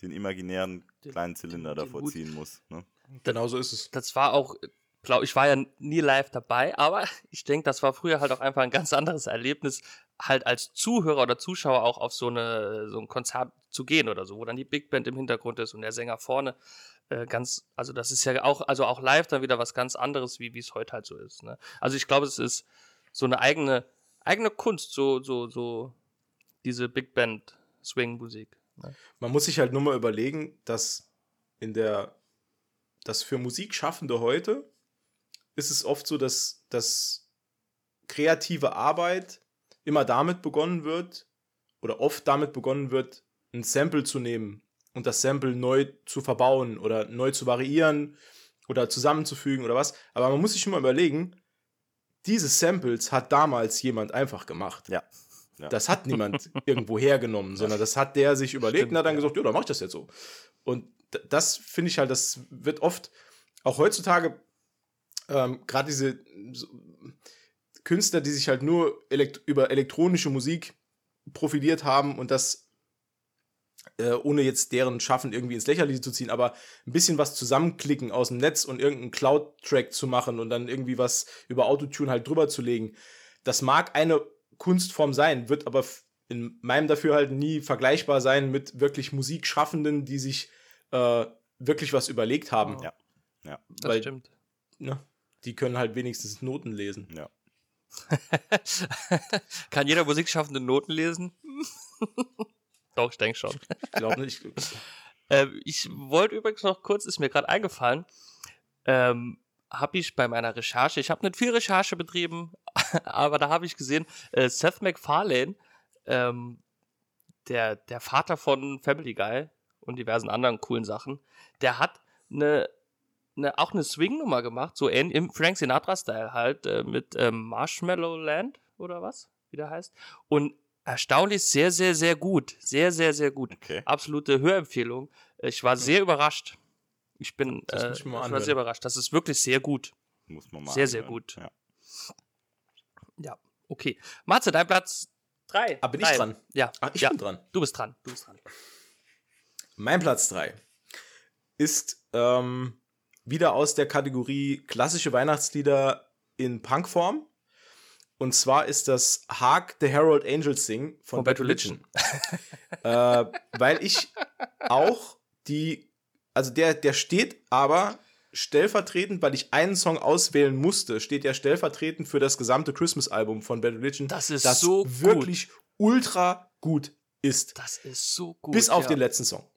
den imaginären Den- kleinen Zylinder den davor Hut- ziehen muss. Ne? Genau so ist es. Das war auch, glaube ich, war ja nie live dabei, aber ich denke, das war früher halt auch einfach ein ganz anderes Erlebnis, halt als Zuhörer oder Zuschauer auch auf so, eine, so ein Konzert zu gehen oder so, wo dann die Big Band im Hintergrund ist und der Sänger vorne. Äh, ganz, also das ist ja auch, also auch live dann wieder was ganz anderes, wie wie es heute halt so ist. Ne? Also ich glaube, es ist so eine eigene, eigene Kunst, so, so, so diese Big Band Swing-Musik. Ne? Man muss sich halt nur mal überlegen, dass in der, dass für Musikschaffende heute ist es oft so, dass, dass kreative Arbeit immer damit begonnen wird oder oft damit begonnen wird, ein Sample zu nehmen und das Sample neu zu verbauen oder neu zu variieren oder zusammenzufügen oder was. Aber man muss sich schon mal überlegen, diese Samples hat damals jemand einfach gemacht. Ja. Ja. Das hat niemand irgendwo hergenommen, sondern das hat der sich überlegt Stimmt, und hat dann ja. gesagt, ja, dann mach ich das jetzt so. Und das finde ich halt, das wird oft, auch heutzutage, ähm, gerade diese so, Künstler, die sich halt nur elekt über elektronische Musik profiliert haben und das äh, ohne jetzt deren Schaffen irgendwie ins Lächerliche zu ziehen, aber ein bisschen was zusammenklicken aus dem Netz und irgendeinen Cloud-Track zu machen und dann irgendwie was über Autotune halt drüber zu legen. Das mag eine Kunstform sein, wird aber in meinem Dafürhalten nie vergleichbar sein mit wirklich Musikschaffenden, die sich äh, wirklich was überlegt haben. Ja. Ja. Das Weil- stimmt. Ne? Die können halt wenigstens Noten lesen. Ja. Kann jeder Musikschaffende Noten lesen? Doch, ich denke schon. Ich glaube nicht. Ähm, ich wollte übrigens noch kurz, ist mir gerade eingefallen, ähm, habe ich bei meiner Recherche, ich habe nicht viel Recherche betrieben, aber da habe ich gesehen, äh, Seth MacFarlane, ähm, der, der Vater von Family Guy und diversen anderen coolen Sachen, der hat eine, eine auch eine Swing-Nummer gemacht, so ähnlich im Frank Sinatra-Style halt, äh, mit ähm, Marshmallow Land oder was, wie der heißt. Und erstaunlich sehr, sehr, sehr gut. Sehr, sehr, sehr gut Okay. absolute Hörempfehlung. Ich war sehr überrascht. Ich bin äh, ich war sehr überrascht. Das ist wirklich sehr gut. Muss man mal Sehr, sehr anhören. gut. Ja. Ja, okay. Matze, dein Platz 3. Ah, bin ich dran? Ja, Ah, ich ja. bin dran. Du bist dran. Du bist dran. Mein Platz 3 ist ähm, wieder aus der Kategorie klassische Weihnachtslieder in Punkform. Und zwar ist das Hark the Herald Angels Sing von, Von Bad Religion. äh, weil ich auch die, also der, der steht aber stellvertretend, weil ich einen Song auswählen musste, steht ja stellvertretend für das gesamte Christmas-Album von Bad Religion. Das ist das so gut. wirklich ultra gut ist. Das ist so gut. Bis auf ja. den letzten Song.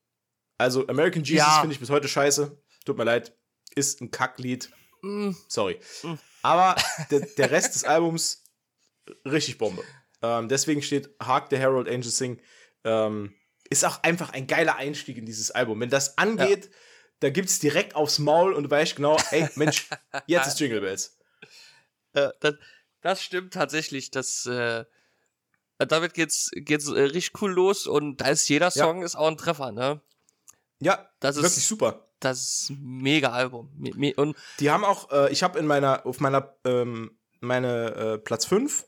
Also American Jesus Ja. finde ich bis heute scheiße. Tut mir leid. Ist ein Kacklied. Mm, Sorry. Mm. Aber der, der Rest des Albums richtig Bombe. Ähm, deswegen steht Hark the Herald Angels Sing Ähm, ist auch einfach ein geiler Einstieg in dieses Album. Wenn das angeht, ja. da gibt's direkt aufs Maul und du weißt genau, ey, Mensch, jetzt ist Jingle Bells. Äh, das, das, stimmt tatsächlich. Das, äh, damit geht's, geht's äh, richtig cool los und da ist jeder Song ja. ist auch ein Treffer, ne? Ja, das ist wirklich super. Das ist ein mega Album. Und die haben auch, äh, ich habe in meiner, auf meiner, ähm, meine äh, Platz 5,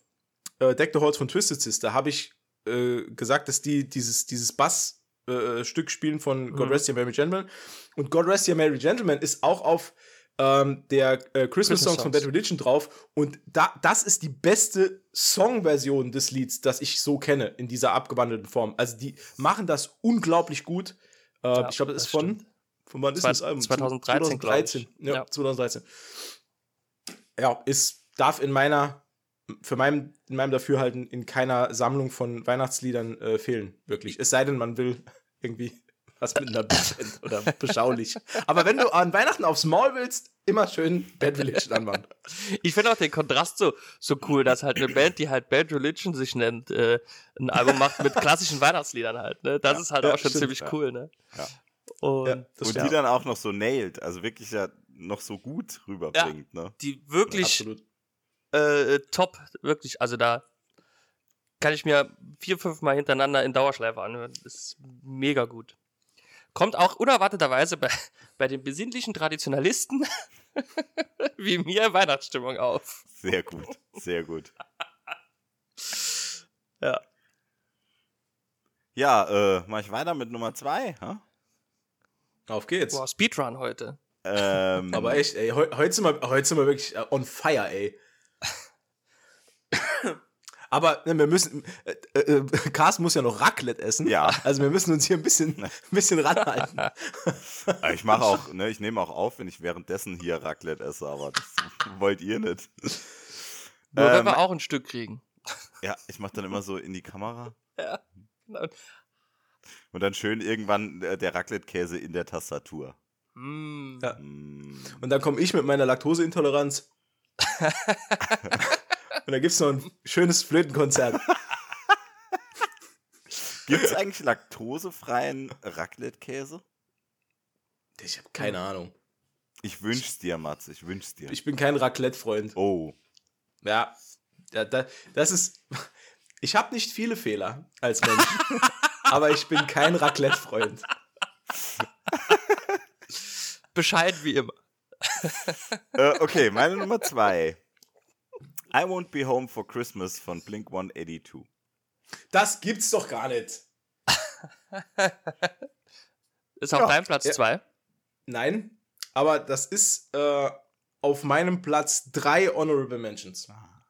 äh, Deck the Halls von Twisted Sister, habe ich äh, gesagt, dass die dieses, dieses Bass-Stück äh, spielen von mhm. God Rest Your Merry Gentleman. Und God Rest Your Merry Gentleman ist auch auf ähm, der äh, Christmas, Christmas Songs von Bad Religion drauf. Und da, das ist die beste Songversion des Lieds, das ich so kenne, in dieser abgewandelten Form. Also die machen das unglaublich gut. Äh, ja, ich glaube, das ist von, stimmt. von wann ist das Album? 2013. 2013. Ja, ja, 2013. Ja, ist, darf in meiner für mein, in meinem Dafürhalten in keiner Sammlung von Weihnachtsliedern äh, fehlen, wirklich. Es sei denn, man will irgendwie was mit einer Band oder beschaulich. Aber wenn du an Weihnachten aufs Maul willst, immer schön Bad Religion anmachen. Ich finde auch den Kontrast so, so cool, dass halt eine Band, die halt Bad Religion sich nennt, äh, ein Album macht mit klassischen Weihnachtsliedern halt. Ne? Das ja, ist halt ja, auch schon stimmt, ziemlich ja. cool. Ne? Ja. Und, und die dann auch noch so nailed, also wirklich ja noch so gut rüberbringt. ne? Die wirklich Absolut äh, top, wirklich. Also da kann ich mir vier, fünf Mal hintereinander in Dauerschleife anhören. Das ist mega gut. Kommt auch unerwarteterweise bei, bei den besinnlichen Traditionalisten wie mir Weihnachtsstimmung auf. Sehr gut, sehr gut. ja. Ja, äh, mach ich weiter mit Nummer zwei. Huh? Auf geht's. Boah, Speedrun heute. Ähm, Aber echt, ey, heute sind, wir, heute sind wir wirklich äh, on fire, ey. Aber ne, wir müssen, äh, äh, Carsten muss ja noch Raclette essen. Ja. Also wir müssen uns hier ein bisschen, ein bisschen ranhalten. ich mache auch, ne, ich nehme auch auf, wenn ich währenddessen hier Raclette esse, aber das wollt ihr nicht. Nur ähm, wenn wir auch ein Stück kriegen. Ja, ich mache dann immer so in die Kamera. Ja, genau. Und dann schön irgendwann äh, der Raclette-Käse in der Tastatur. Mm. Ja. Mm. Und dann komme ich mit meiner Laktoseintoleranz. Und dann gibt es noch ein schönes Flötenkonzert. Gibt es eigentlich laktosefreien Raclette-Käse? Ich habe keine Ahnung. Ich wünsch's dir, Mats, ich wünsch's dir. Ich bin kein Raclette-Freund. Oh. Ja, ja da, das ist. Ich habe nicht viele Fehler als Mensch, aber ich bin kein Raclette-Freund. Bescheid wie immer. äh, okay, meine Nummer zwei. I Won't Be Home for Christmas von Blink 182. Das gibt's doch gar nicht. ist auf ja, deinem Platz 2? Ja. Nein, aber das ist äh, auf meinem Platz 3 Honorable Mentions. Ah.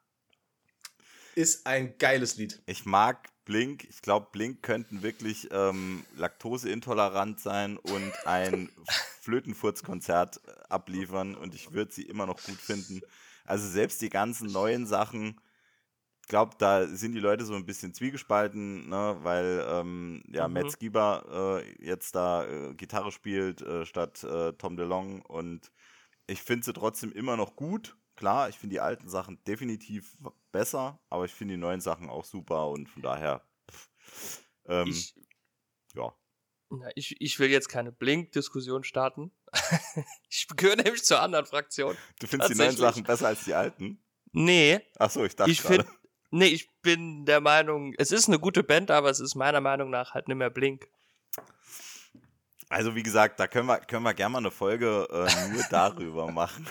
Ist ein geiles Lied. Ich mag Blink. Ich glaube, Blink könnten wirklich ähm, laktoseintolerant sein und ein Flötenfurzkonzert abliefern und ich würde sie immer noch gut finden. Also selbst die ganzen neuen Sachen, ich glaube, da sind die Leute so ein bisschen zwiegespalten, ne, weil ähm, ja, mhm. Matt Skiba äh, jetzt da äh, Gitarre spielt äh, statt äh, Tom DeLong und ich finde sie trotzdem immer noch gut. Klar, ich finde die alten Sachen definitiv besser, aber ich finde die neuen Sachen auch super und von daher, pff, ähm, ich, ja. Na, ich, ich will jetzt keine Blink-Diskussion starten. ich gehöre nämlich zur anderen Fraktion. Du findest die neuen Sachen besser als die alten? Nee. Achso, ich dachte ich find, Nee, ich bin der Meinung, es ist eine gute Band, aber es ist meiner Meinung nach halt nicht mehr Blink. Also wie gesagt, da können wir, können wir gerne mal eine Folge äh, nur darüber machen.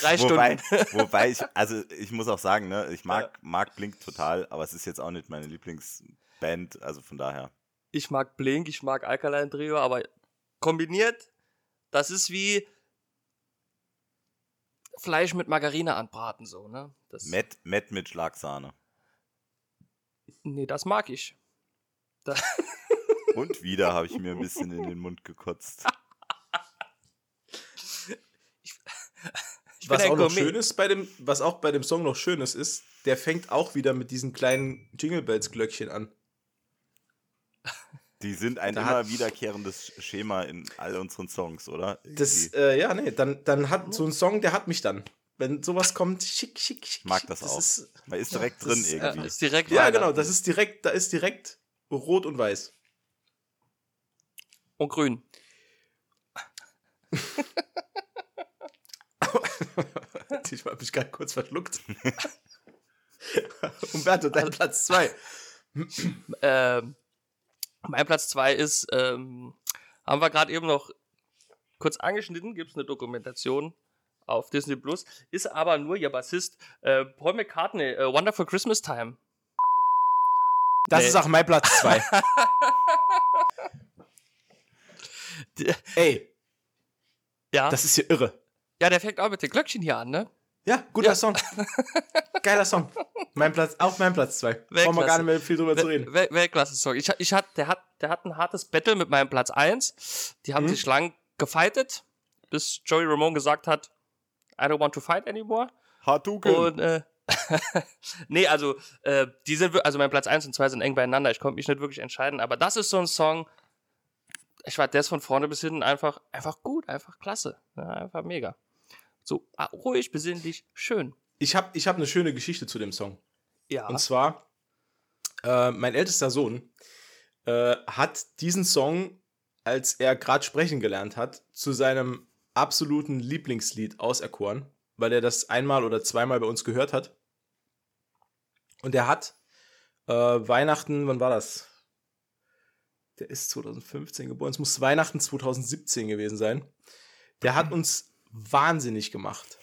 Drei wobei, Stunden. wobei ich, also ich muss auch sagen, ne, ich mag, mag Blink total, aber es ist jetzt auch nicht meine Lieblingsband, also von daher ich mag Blink, ich mag Alkaline Trio, aber kombiniert, das ist wie Fleisch mit Margarine anbraten, so, ne? Das Met, Met mit Schlagsahne. Nee, das mag ich. Da Und wieder habe ich mir ein bisschen in den Mund gekotzt. ich, ich was auch noch schön ist bei dem, was auch bei dem Song noch schön ist, ist, der fängt auch wieder mit diesen kleinen Jingle Bells Glöckchen an. Die sind ein da immer wiederkehrendes Schema in all unseren Songs, oder? Das, äh, ja, nee, dann, dann hat so ein Song, der hat mich dann. Wenn sowas kommt, schick, schick, schick. Mag das, das auch. Ist, Man ist direkt ja, drin ist, irgendwie. Ja, ist direkt ja genau, das ist direkt, da ist direkt rot und weiß. Und grün. ich habe mich gerade kurz verschluckt. Umberto, dein Platz 2. Ähm, mein Platz 2 ist, ähm, haben wir gerade eben noch kurz angeschnitten, gibt es eine Dokumentation auf Disney Plus, ist aber nur ihr Bassist äh, Paul McCartney, äh, Wonderful Christmas Time. Das Nee. ist auch mein Platz 2. Ey, Ja, das ist hier irre. ja, der fängt auch mit den Glöckchen hier an, ne? Ja, guter Song. Geiler Song. Mein Platz, auch mein Platz 2. Brauchen wir gar nicht mehr viel drüber zu reden. Wel Weltklasse-Song. Ich, ich hat, der, hat, der hat ein hartes Battle mit meinem Platz 1. Die haben Mhm. sich lang gefightet, bis Joey Ramone gesagt hat, I don't want to fight anymore. Hadouken. Und äh, nee, also äh, die sind also mein Platz 1 und 2 sind eng beieinander. Ich konnte mich nicht wirklich entscheiden, aber das ist so ein Song. Ich war der ist von vorne bis hinten einfach einfach gut, einfach klasse, ja, einfach mega. So ah, ruhig, besinnlich, schön. Ich habe ich hab eine schöne Geschichte zu dem Song. Ja. Und zwar, äh, mein ältester Sohn äh, hat diesen Song, als er gerade sprechen gelernt hat, zu seinem absoluten Lieblingslied auserkoren, weil er das einmal oder zweimal bei uns gehört hat. Und er hat äh, Weihnachten, wann war das? Der ist 2015 geboren. Es muss Weihnachten 2017 gewesen sein. Der hat uns wahnsinnig gemacht,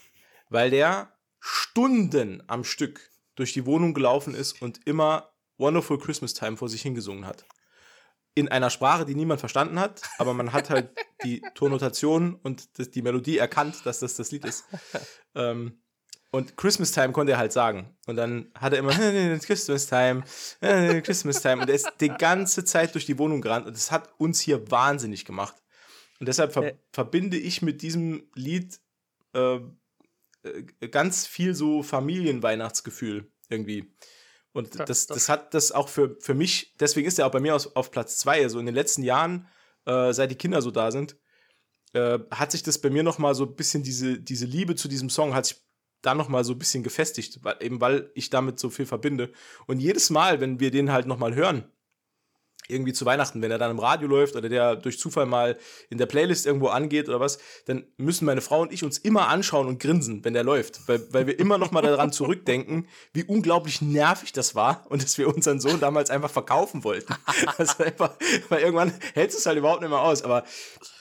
weil der Stunden am Stück durch die Wohnung gelaufen ist und immer Wonderful Christmas Time vor sich hingesungen hat. In einer Sprache, die niemand verstanden hat, aber man hat halt die Tonnotation und die Melodie erkannt, dass das das Lied ist. Ähm, und Christmas Time konnte er halt sagen. Und dann hat er immer Christmas Time, Christmas Time. Und er ist die ganze Zeit durch die Wohnung gerannt und das hat uns hier wahnsinnig gemacht. Und deshalb ver Äh. verbinde ich mit diesem Lied äh, äh, ganz viel so Familienweihnachtsgefühl irgendwie. Und Ja, das, das- hat das auch für, für mich, deswegen ist er auch bei mir aus, auf Platz zwei. Also in den letzten Jahren, äh, seit die Kinder so da sind, äh, hat sich das bei mir noch mal so ein bisschen, diese, diese Liebe zu diesem Song hat sich dann noch mal so ein bisschen gefestigt, weil, eben weil ich damit so viel verbinde. Und jedes Mal, wenn wir den halt noch mal hören, irgendwie zu Weihnachten, wenn er dann im Radio läuft oder der durch Zufall mal in der Playlist irgendwo angeht oder was, dann müssen meine Frau und ich uns immer anschauen und grinsen, wenn der läuft, weil, weil wir immer noch mal daran zurückdenken, wie unglaublich nervig das war und dass wir unseren Sohn damals einfach verkaufen wollten. Also einfach, weil irgendwann hält es halt überhaupt nicht mehr aus, aber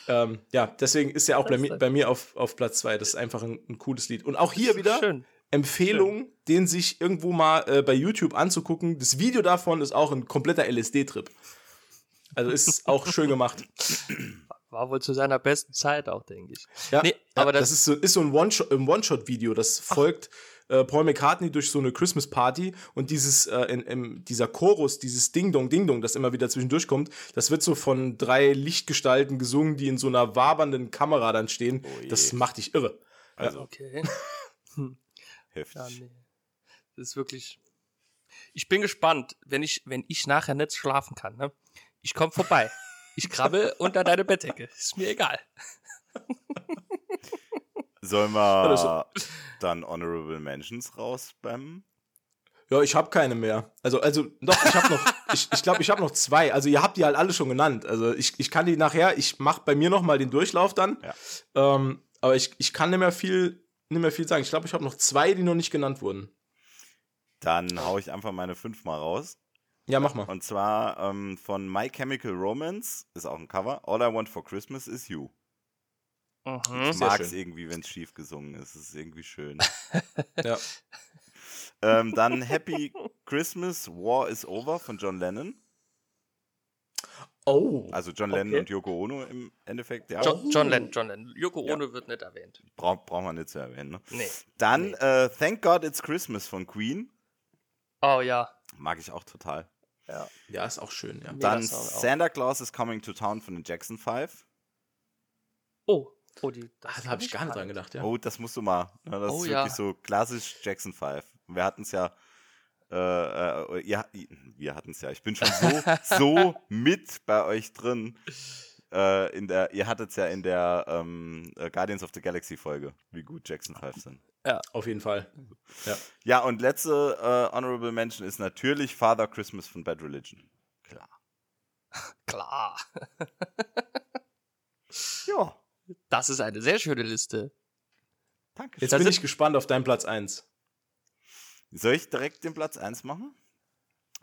ähm, ja, deswegen ist er auch bei, mi bei mir auf, auf Platz zwei. Das ist einfach ein, ein cooles Lied. Und auch hier wieder Schön. Empfehlung, den sich irgendwo mal äh, bei YouTube anzugucken. Das Video davon ist auch ein kompletter LSD-Trip. Also ist auch schön gemacht. War wohl zu seiner besten Zeit auch, denke ich. Ja, Nee, ja, aber das, das- ist so, ist so ein One-Shot- ein One-Shot-Video. das folgt äh, Paul McCartney durch so eine Christmas-Party und dieses, äh, in, in, dieser Chorus, dieses Ding-Dong, Ding-Dong, das immer wieder zwischendurch kommt, das wird so von drei Lichtgestalten gesungen, die in so einer wabernden Kamera dann stehen. Oh das macht dich irre. Also Okay. heftig. Ja, nee. Das ist wirklich. Ich bin gespannt, wenn ich, wenn ich nachher nicht schlafen kann. Ne? Ich komme vorbei. Ich krabbel unter deine Bettdecke. Ist mir egal. Sollen wir dann Honorable Mentions rausspammen? Ja, ich habe keine mehr. Also, also doch, ich habe noch, ich glaube, ich, glaub, ich habe noch zwei. Also ihr habt die halt alle schon genannt. Also ich, ich kann die nachher, ich mache bei mir noch mal den Durchlauf dann. Ja. Ähm, aber ich, ich kann nicht mehr viel, nicht mehr viel sagen. Ich glaube, ich habe noch zwei, die noch nicht genannt wurden. Dann hau ich einfach meine fünf mal raus. Ja, mach mal. Und zwar ähm, von My Chemical Romance, ist auch ein Cover. All I Want for Christmas is You. Mhm. Ich mag es irgendwie, wenn es schief gesungen ist. Es ist irgendwie schön. Ja. ähm, dann Happy Christmas, War is Over von John Lennon. Oh. Also John Lennon Okay. und Yoko Ono im Endeffekt. Ja, John, John Lennon, John Lennon. Yoko Ja. Ono wird nicht erwähnt. braucht braucht man nicht zu erwähnen. Ne? Nee. Dann Nee. äh, Thank God It's Christmas von Queen. Oh ja. Mag ich auch total. ja. Ja, ist auch schön, ja. Dann. Santa Claus is Coming to Town von den Jackson 5. Oh. Oh, die. Ah, da habe ich gar nicht dran gedacht, ja. Oh, das musst du mal. Ja, das Oh, ist ja. wirklich so klassisch Jackson 5. Wir hatten es ja. Äh, äh, ja, wir hatten es ja. Ich bin schon so, so mit bei euch drin. Äh, in der, ihr hattet es ja in der ähm, äh, Guardians of the Galaxy Folge, wie gut Jackson 5 sind. Auf jeden Fall. Ja. Ja, und letzte äh, Honorable Mention ist natürlich Father Christmas von Bad Religion. Klar. Klar. Ja, Das ist eine sehr schöne Liste. danke. Jetzt bin ich gespannt auf deinen Platz 1. Soll ich direkt den Platz 1 machen?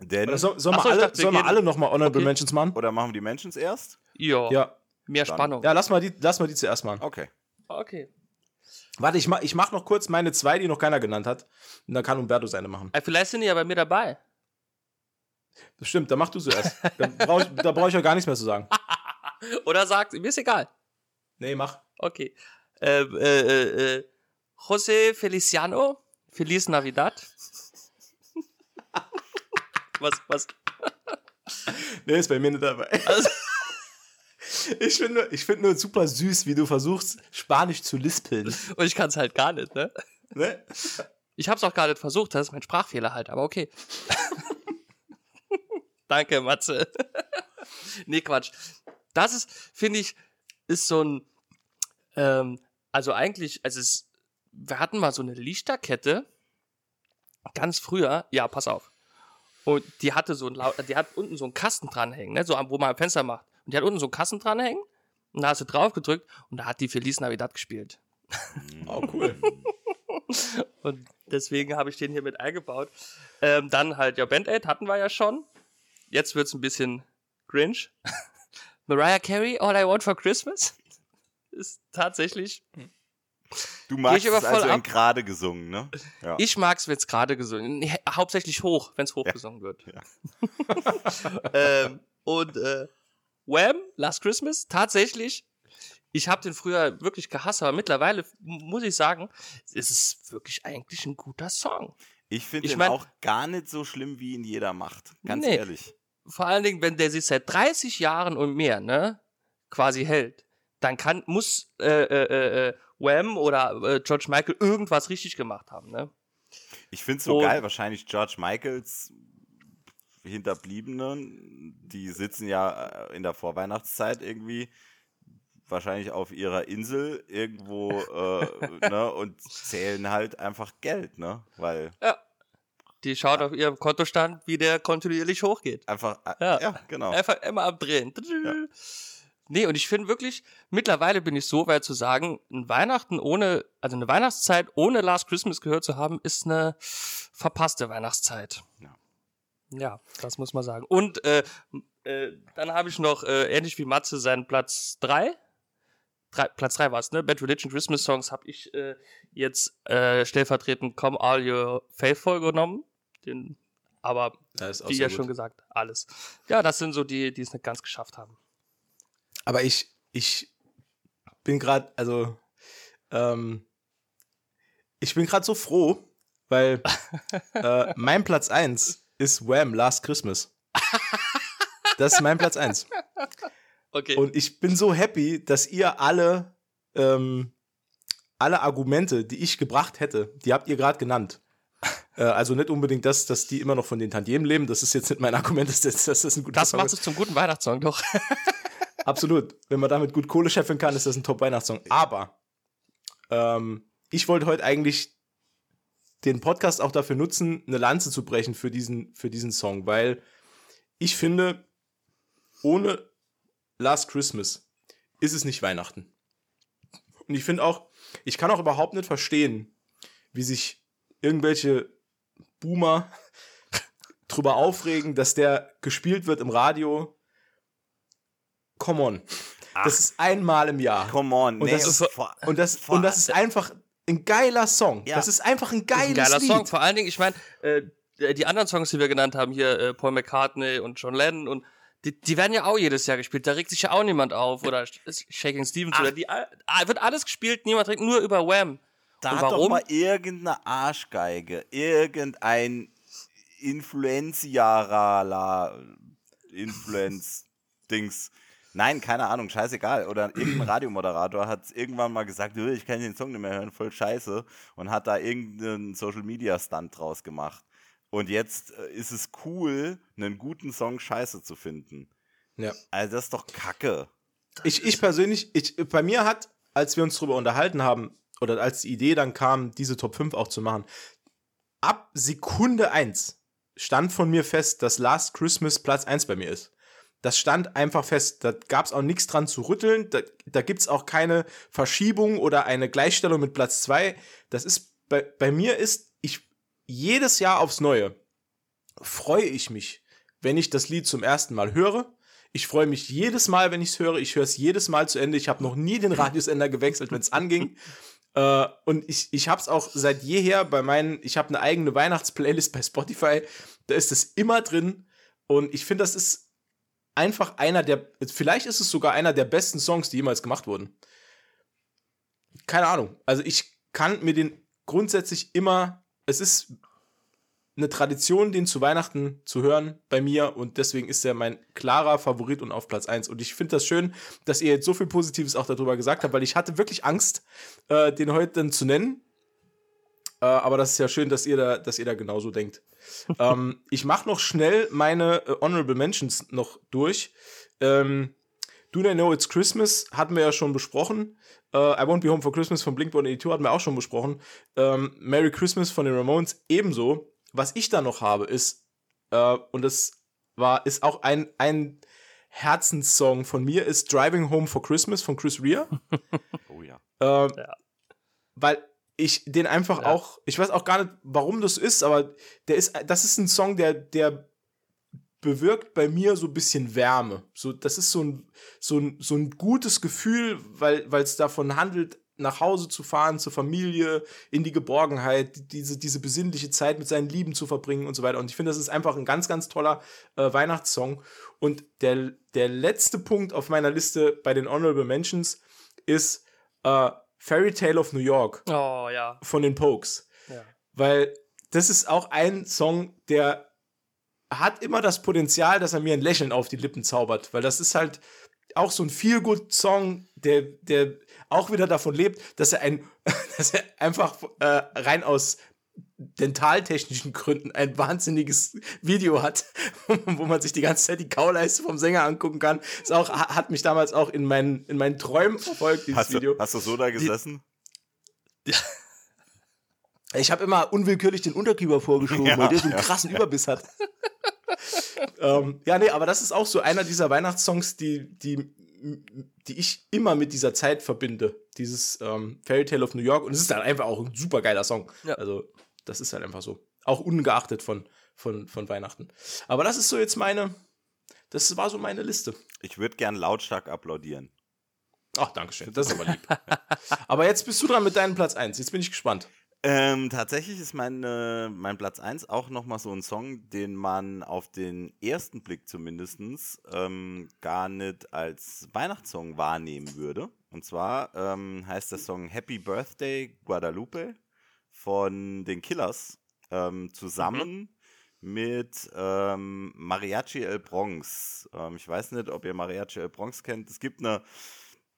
Denn, soll, sollen wir so, alle, dachte, sollen wir alle nochmal Honorable Okay. Mentions machen? oder machen wir die Mentions erst? Ja, Ja. mehr Dann- Spannung. Ja, lass mal die, lass mal die zuerst machen. Okay. Okay. Warte, ich mach, ich mach noch kurz meine zwei, die noch keiner genannt hat. Und dann kann Umberto seine machen. Äh, Vielleicht sind die ja bei mir dabei. Das stimmt, dann mach du zuerst. da brauche ich, da brauch ich ja gar nichts mehr zu sagen. Oder sagt, mir ist egal. Nee, mach. Okay. Äh, äh, äh, äh, José Feliciano, Feliz Navidad. Was, was? Nee, ist bei mir nicht dabei. Also, Ich finde nur, ich find nur super süß, wie du versuchst, Spanisch zu lispeln. und ich kann es halt gar nicht, ne? Ne? Ich hab's auch gar nicht versucht, das ist mein Sprachfehler halt, aber okay. Danke, Matze. nee, Quatsch. Das ist, finde ich, ist so ein, ähm, also eigentlich, also es, wir hatten mal so eine Lichterkette, ganz früher, ja, pass auf. Und die hatte so ein, die hat unten so einen Kasten dranhängen, ne, so wo man ein Fenster macht. Und die hat unten so einen Kasten dranhängen, und da hast du drauf gedrückt, und da hat die Feliz Navidad gespielt. Oh, cool. Und deswegen habe ich den hier mit eingebaut. Ähm, dann halt, ja, Band Aid hatten wir ja schon. Jetzt wird's ein bisschen cringe. Mariah Carey, All I Want for Christmas. Ist tatsächlich. Du magst es also in gerade gesungen, ne? Ja. Ich mag's, wenn's gerade gesungen Hauptsächlich hoch, wenn's hoch gesungen wird. ähm, und äh, Wham, Last Christmas, tatsächlich. Ich habe den früher wirklich gehasst, aber mittlerweile muss ich sagen, es ist wirklich eigentlich ein guter Song. Ich finde Ich den mein- auch gar nicht so schlimm, wie ihn jeder macht. Ganz Nee. ehrlich. vor allen Dingen, wenn der sich seit 30 Jahren und mehr, ne, quasi hält, dann kann, muss äh, äh, äh, äh, Wham oder äh, George Michael irgendwas richtig gemacht haben, ne? Ich finde es so Und- geil, wahrscheinlich George Michaels Hinterbliebenen, die sitzen ja äh, in der Vorweihnachtszeit irgendwie wahrscheinlich auf ihrer Insel irgendwo äh, ne, und zählen halt einfach Geld, ne? Weil Ja. Die schaut auf ihrem Kontostand, wie der kontinuierlich hochgeht. einfach, äh, ja, Ja. genau. Einfach immer abdrehen. Nee, und ich finde wirklich, mittlerweile bin ich so weit zu sagen, ein Weihnachten ohne, also eine Weihnachtszeit ohne Last Christmas gehört zu haben, ist eine verpasste Weihnachtszeit. Ja. Ja, das muss man sagen. Und äh, äh, dann habe ich noch, äh, ähnlich wie Matze, seinen Platz 3. Drei, Platz 3 war es, ne? Bad Religion Christmas Songs habe ich äh, jetzt äh, stellvertretend Come All Your Faithful genommen. Den, aber wie ja gut. schon gesagt, alles. Ja, das sind so die, die es nicht ganz geschafft haben. Aber ich, ich bin gerade, also, ähm, ich bin gerade so froh, weil äh, mein Platz 1 ist Wham! Last Christmas. Das ist mein Platz 1. Okay. Und ich bin so happy, dass ihr alle, ähm, alle Argumente, die ich gebracht hätte, die habt ihr gerade genannt. Äh, also nicht unbedingt das, dass die immer noch von den Tantiemen leben. Das ist jetzt nicht mein Argument, dass das, dass das ein guter das Song macht ist. es zum guten Weihnachtssong, doch. Absolut. Wenn man damit gut Kohle scheffeln kann, ist das ein Top-Weihnachtssong. Aber ähm, ich wollte heute eigentlich den Podcast auch dafür nutzen, eine Lanze zu brechen für diesen, für diesen Song, weil ich finde, ohne Last Christmas ist es nicht Weihnachten. Und ich finde auch, ich kann auch überhaupt nicht verstehen, wie sich irgendwelche Boomer drüber aufregen, dass der gespielt wird im Radio. Come on. Das ist einmal im Jahr. Come on, Und nee, das ist- Und das, und das ist einfach ein geiler Song. Ja. Das ist einfach ein geiles ein geiler Lied. Song. Vor allen Dingen, ich meine, äh, die anderen Songs, die wir genannt haben, hier äh, Paul McCartney und John Lennon und die, die werden ja auch jedes Jahr gespielt. Da regt sich ja auch niemand auf. Oder Sh- Shaking Stevens Ach. oder die ah, wird alles gespielt, niemand regt nur über Wham. Da Und hat doch warum? mal irgendeine Arschgeige, irgendein Influenziarala, Influenz-Dings. Nein, keine Ahnung, scheißegal. Oder irgendein Radiomoderator hat irgendwann mal gesagt, "Äh, ich kann den Song nicht mehr hören, voll scheiße. Und hat da irgendeinen Social-Media-Stunt draus gemacht. Und jetzt äh, ist es cool, einen guten Song scheiße zu finden. Ja. Also das ist doch Kacke. Ich, ich persönlich, ich, bei mir hat, als wir uns darüber unterhalten haben, oder als die Idee dann kam, diese Top 5 auch zu machen, ab Sekunde 1 stand von mir fest, dass Last Christmas Platz 1 bei mir ist. Das stand einfach fest. Da gab es auch nichts dran zu rütteln. Da, da gibt es auch keine Verschiebung oder eine Gleichstellung mit Platz 2. Das ist, bei, bei mir ist, ich jedes Jahr aufs Neue freue ich mich, wenn ich das Lied zum ersten Mal höre. Ich freue mich jedes Mal, wenn ich es höre. Ich höre es jedes Mal zu Ende. Ich habe noch nie den Radiosender gewechselt, wenn es anging. Äh, und ich, ich habe es auch seit jeher bei meinen, ich habe eine eigene Weihnachtsplaylist bei Spotify. Da ist es immer drin. Und ich finde, das ist einfach einer der, vielleicht ist es sogar einer der besten Songs, die jemals gemacht wurden. Keine Ahnung. Also ich kann mir den grundsätzlich immer, es ist eine Tradition, den zu Weihnachten zu hören bei mir und deswegen ist er mein klarer Favorit und auf Platz 1. Und ich finde das schön, dass ihr jetzt so viel Positives auch darüber gesagt habt, weil ich hatte wirklich Angst, äh, den heute dann zu nennen. Äh, aber das ist ja schön, dass ihr da, dass ihr da genauso denkt. ähm, ich mache noch schnell meine äh, Honorable Mentions noch durch. Ähm, Do They Know It's Christmas hatten wir ja schon besprochen. Uh, I Won't Be Home for Christmas von Blink-182 hatten wir auch schon besprochen. Ähm, Merry Christmas von den Ramones ebenso was ich da noch habe, ist, äh, und das war, ist auch ein, ein Herzenssong von mir, ist Driving Home for Christmas von Chris Rea. oh ja. Äh, ja. Weil ich den einfach ja. auch, ich weiß auch gar nicht, warum das ist, aber der ist, das ist ein Song, der, der bewirkt bei mir so ein bisschen Wärme. So, das ist so ein, so ein, so ein gutes Gefühl, weil es davon handelt, nach Hause zu fahren, zur Familie, in die Geborgenheit, diese, diese besinnliche Zeit mit seinen Lieben zu verbringen und so weiter. Und ich finde, das ist einfach ein ganz, ganz toller äh, Weihnachtssong. Und der, der letzte Punkt auf meiner Liste bei den Honorable Mentions ist äh, Fairy Tale of New York. Oh, ja. Von den Pokes. Ja. Weil das ist auch ein Song, der hat immer das Potenzial, dass er mir ein Lächeln auf die Lippen zaubert. Weil das ist halt auch so ein Feel-Good-Song, der, der auch wieder davon lebt, dass er ein, dass er einfach äh, rein aus dentaltechnischen Gründen ein wahnsinniges Video hat, wo man sich die ganze Zeit die Kauleiste vom Sänger angucken kann. Ist auch, hat mich damals auch in meinen, in meinen Träumen verfolgt, dieses hast Video. Du, hast du so da gesessen? Die, ja. Ich habe immer unwillkürlich den Unterkiefer vorgeschoben, ja, weil der so einen ja, krassen Überbiss hat. ähm, ja, nee, aber das ist auch so einer dieser Weihnachtssongs, die, die die ich immer mit dieser Zeit verbinde. Dieses ähm, Fairy Tale of New York. Und es ist halt einfach auch ein super geiler Song. Ja. Also, das ist halt einfach so. Auch ungeachtet von, von, von Weihnachten. Aber das ist so jetzt meine, das war so meine Liste. Ich würde gern lautstark applaudieren. Ach, danke schön. Das ist aber lieb. aber jetzt bist du dran mit deinem Platz 1. Jetzt bin ich gespannt. Ähm, tatsächlich ist mein, äh, mein Platz 1 auch nochmal so ein Song, den man auf den ersten Blick zumindest ähm, gar nicht als Weihnachtssong wahrnehmen würde. Und zwar ähm, heißt der Song Happy Birthday Guadalupe von den Killers ähm, zusammen mhm. mit ähm, Mariachi El Bronx. Ähm, ich weiß nicht, ob ihr Mariachi El Bronx kennt. Es gibt eine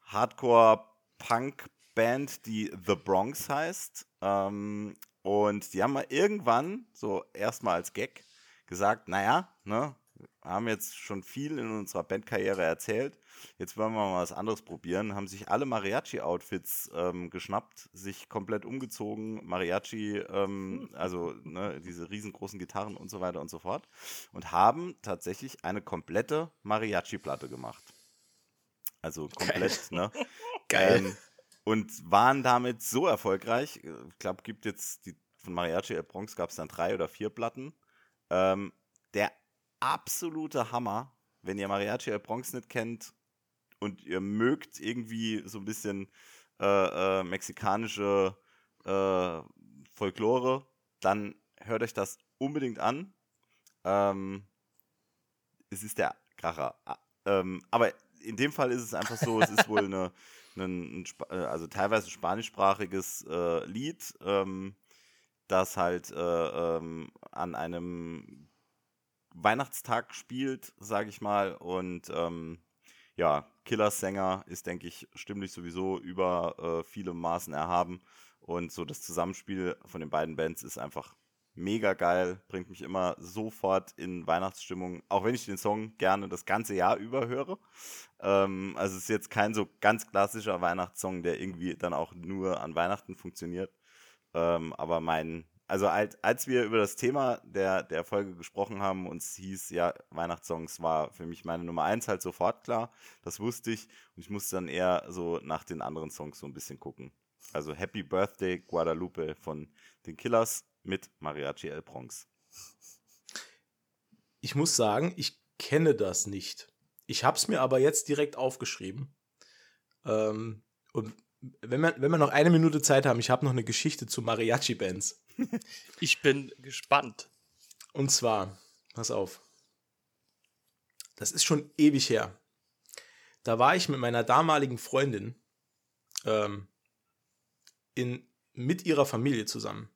Hardcore-Punk- Band, die The Bronx heißt. Ähm, und die haben mal irgendwann, so erstmal als Gag, gesagt, naja, ne, haben jetzt schon viel in unserer Bandkarriere erzählt. Jetzt wollen wir mal was anderes probieren. Haben sich alle Mariachi-Outfits ähm, geschnappt, sich komplett umgezogen, Mariachi, ähm, also ne, diese riesengroßen Gitarren und so weiter und so fort. Und haben tatsächlich eine komplette Mariachi-Platte gemacht. Also komplett, Geil. ne? Geil. Ähm, und waren damit so erfolgreich. Ich glaube, gibt jetzt die von Mariachi El Bronx gab es dann drei oder vier Platten. Ähm, der absolute Hammer, wenn ihr Mariachi El Bronx nicht kennt und ihr mögt irgendwie so ein bisschen äh, äh, mexikanische äh, Folklore, dann hört euch das unbedingt an. Ähm, es ist der Kracher. Ah, ähm, aber in dem Fall ist es einfach so, es ist wohl eine ein, äh, also teilweise spanischsprachiges äh, Lied, ähm, das halt äh, ähm, an einem Weihnachtstag spielt, sage ich mal. Und ähm, ja, Killersänger ist, denke ich, stimmlich sowieso über äh, viele Maßen erhaben. Und so das Zusammenspiel von den beiden Bands ist einfach mega geil, bringt mich immer sofort in Weihnachtsstimmung, auch wenn ich den Song gerne das ganze Jahr über höre. Ähm, also es ist jetzt kein so ganz klassischer Weihnachtssong, der irgendwie dann auch nur an Weihnachten funktioniert. Ähm, aber mein also als, als wir über das Thema der, der Folge gesprochen haben, uns hieß, ja, Weihnachtssongs war für mich meine Nummer eins halt sofort klar. Das wusste ich. Und ich musste dann eher so nach den anderen Songs so ein bisschen gucken. Also Happy Birthday Guadalupe von den Killers mit Mariachi El Bronx. Ich muss sagen, ich kenne das nicht. Ich habe es mir aber jetzt direkt aufgeschrieben. Ähm, und wenn wir, wenn wir noch eine Minute Zeit haben, ich habe noch eine Geschichte zu Mariachi-Bands. Ich bin gespannt. Und zwar, pass auf. Das ist schon ewig her. Da war ich mit meiner damaligen Freundin ähm, in, mit ihrer Familie zusammen.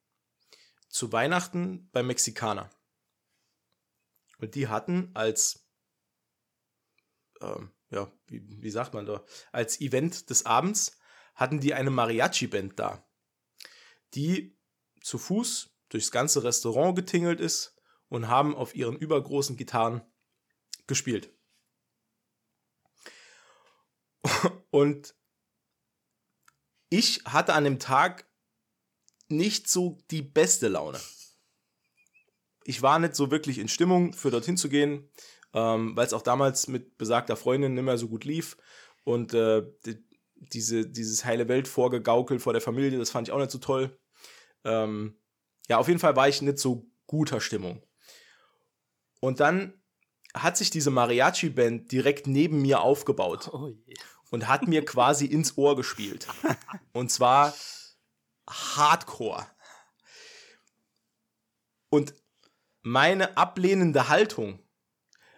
Zu Weihnachten beim Mexikaner. Und die hatten als, ähm, ja, wie, wie sagt man da, als Event des Abends hatten die eine Mariachi-Band da, die zu Fuß durchs ganze Restaurant getingelt ist und haben auf ihren übergroßen Gitarren gespielt. Und ich hatte an dem Tag nicht so die beste Laune. Ich war nicht so wirklich in Stimmung, für dorthin zu gehen, ähm, weil es auch damals mit besagter Freundin nicht mehr so gut lief. Und äh, die, diese, dieses heile Welt vorgegaukelt vor der Familie, das fand ich auch nicht so toll. Ähm, ja, auf jeden Fall war ich nicht so guter Stimmung. Und dann hat sich diese Mariachi-Band direkt neben mir aufgebaut Oh und hat mir quasi ins Ohr gespielt. Und zwar Hardcore. Und meine ablehnende Haltung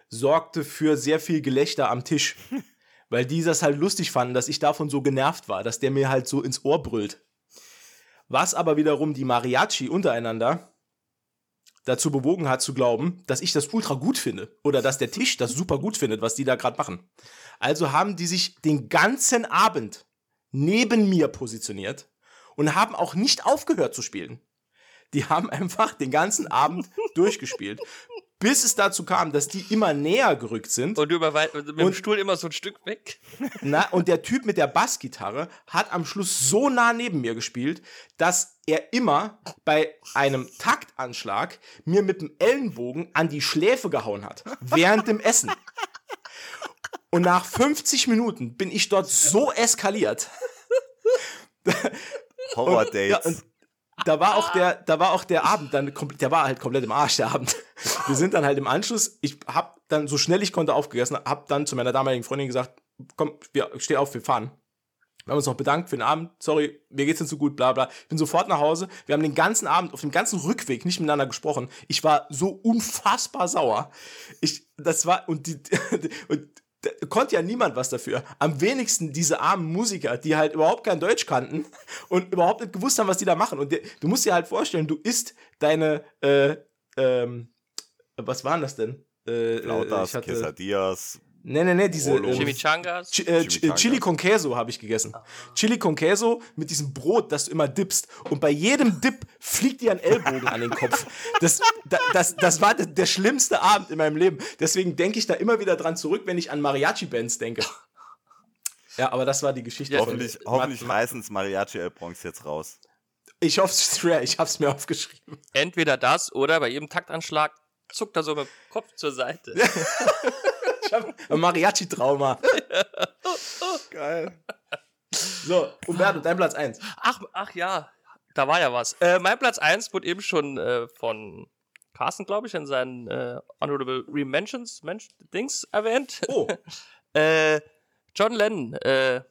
sorgte für sehr viel Gelächter am Tisch, weil die das halt lustig fanden, dass ich davon so genervt war, dass der mir halt so ins Ohr brüllt. Was aber wiederum die Mariachi untereinander dazu bewogen hat zu glauben, dass ich das ultra gut finde oder dass der Tisch das super gut findet, was die da gerade machen. Also haben die sich den ganzen Abend neben mir positioniert und haben auch nicht aufgehört zu spielen. Die haben einfach den ganzen Abend durchgespielt, bis es dazu kam, dass die immer näher gerückt sind. Und du über mit dem Und- Stuhl immer so ein Stück weg. Na, und der Typ mit der Bassgitarre hat am Schluss so nah neben mir gespielt, dass er immer bei einem Taktanschlag mir mit dem Ellenbogen an die Schläfe gehauen hat, während dem Essen. Und nach 50 Minuten bin ich dort so eskaliert. Horror Und, ja, Dates. und da war auch der, da war auch der Abend dann komplett, der war halt komplett im Arsch, der Abend. Wir sind dann halt im Anschluss, ich hab dann so schnell ich konnte aufgegessen, hab dann zu meiner damaligen Freundin gesagt, komm, wir, steh auf, wir fahren. Wir haben uns noch bedankt für den Abend. Sorry, mir geht's nicht so gut, bla bla. Ich bin sofort nach Hause. Wir haben den ganzen Abend, auf dem ganzen Rückweg nicht miteinander gesprochen. Ich war so unfassbar sauer. Ich, das war, und die, und da konnte ja niemand was dafür. Am wenigsten diese armen Musiker, die halt überhaupt kein Deutsch kannten und überhaupt nicht gewusst haben, was die da machen. Und der, du musst dir halt vorstellen, du isst deine, äh, ähm, was waren das denn? Äh, äh, Lautas, ich hatte, Quesadillas. nee, nee, nee, diese, ähm, Chimichangas. Chi- äh, Ch- äh, Chimichangas. Chili con Queso habe ich gegessen. Chili con Queso mit diesem Brot, das du immer dippst. Und bei jedem Dip fliegt dir ein Ellbogen an den Kopf. Das, da, das, das war der, schlimmste Abend in meinem Leben. Deswegen denke ich da immer wieder dran zurück, wenn ich an Mariachi-Bands denke. Ja, aber das war die Geschichte. Ja, von- Hoffentlich, Ma- hoffentlich Ma- reißen's Mariachi El Bronx jetzt raus. Ich hoffe es schwer, ich habe es mir aufgeschrieben. Entweder das oder bei jedem Taktanschlag zuckt er so mit dem Kopf zur Seite. Ich habe ein Mariachi-Trauma. Geil. So, Umberto, dein Platz 1. Ach, ach ja, da war ja was. Äh, mein Platz 1 wurde eben schon äh, von Carsten, glaube ich, in seinen äh, Honorable Rementions Mensch, Dings erwähnt. Oh, Äh, John Lennon, äh,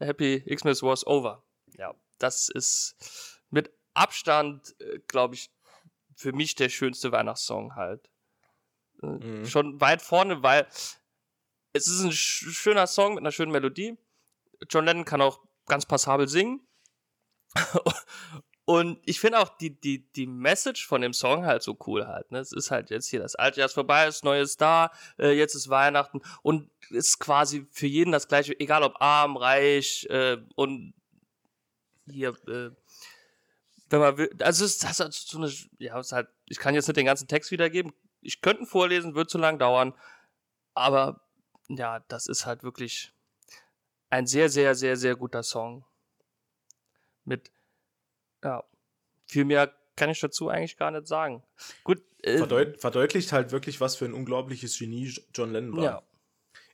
Happy Xmas was over. Ja, das ist mit Abstand, äh, glaube ich, für mich der schönste Weihnachtssong halt. Äh, Mhm. Schon weit vorne, weil es ist ein sch schöner Song mit einer schönen Melodie. John Lennon kann auch ganz passabel singen. Und ich finde auch die, die, die Message von dem Song halt so cool halt. Ne? Es ist halt jetzt hier das alte Jahr ist vorbei, das neue ist da, äh, jetzt ist Weihnachten und ist quasi für jeden das gleiche, egal ob arm, reich äh, und hier, äh, wenn man will, also es ist, das ist so eine, ja, ist halt, ich kann jetzt nicht den ganzen Text wiedergeben. Ich könnte ihn vorlesen, wird zu lang dauern, aber ja, das ist halt wirklich ein sehr, sehr, sehr, sehr guter Song. Mit ja, viel mehr kann ich dazu eigentlich gar nicht sagen. Gut. Äh, Verdeut verdeutlicht halt wirklich, was für ein unglaubliches Genie John Lennon war. ja.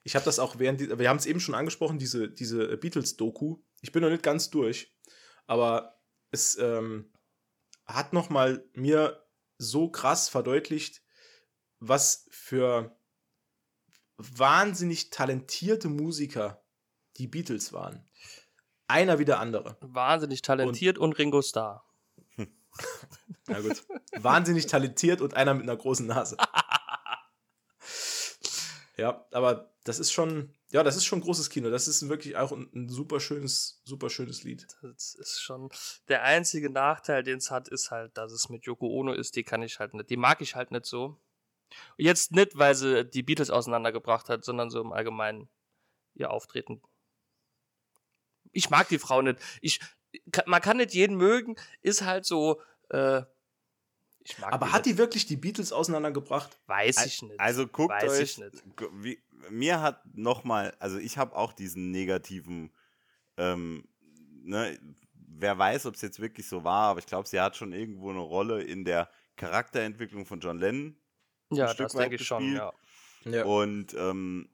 Ich habe das auch während, die, wir haben es eben schon angesprochen, diese, diese Beatles-Doku. Ich bin noch nicht ganz durch, aber es ähm, hat noch mal mir so krass verdeutlicht, was für wahnsinnig talentierte Musiker die Beatles waren. Einer wie der andere. Wahnsinnig talentiert und, Ringo Starr. Na gut. Wahnsinnig talentiert und einer mit einer großen Nase. Ja, aber das ist schon, ja, das ist schon großes Kino. Das ist wirklich auch ein, ein super schönes, super schönes Lied. Das ist schon der einzige Nachteil, den es hat, ist halt, dass es mit Yoko Ono ist. Die kann ich halt nicht, die mag ich halt nicht so. Jetzt nicht, weil sie die Beatles auseinandergebracht hat, sondern so im Allgemeinen ihr Auftreten. Ich mag die Frau nicht. Ich, man kann nicht jeden mögen, ist halt so. Äh, ich mag Aber hat die wirklich die Beatles auseinandergebracht? Weiß ich nicht. Also guckt Weiß euch, ich nicht. gu- wie, mir hat noch mal, also ich habe auch diesen negativen, ähm, ne, wer weiß, ob es jetzt wirklich so war, aber ich glaube, sie hat schon irgendwo eine Rolle in der Charakterentwicklung von John Lennon. Ja, das denke ich schon, ja. Ja. Und ähm,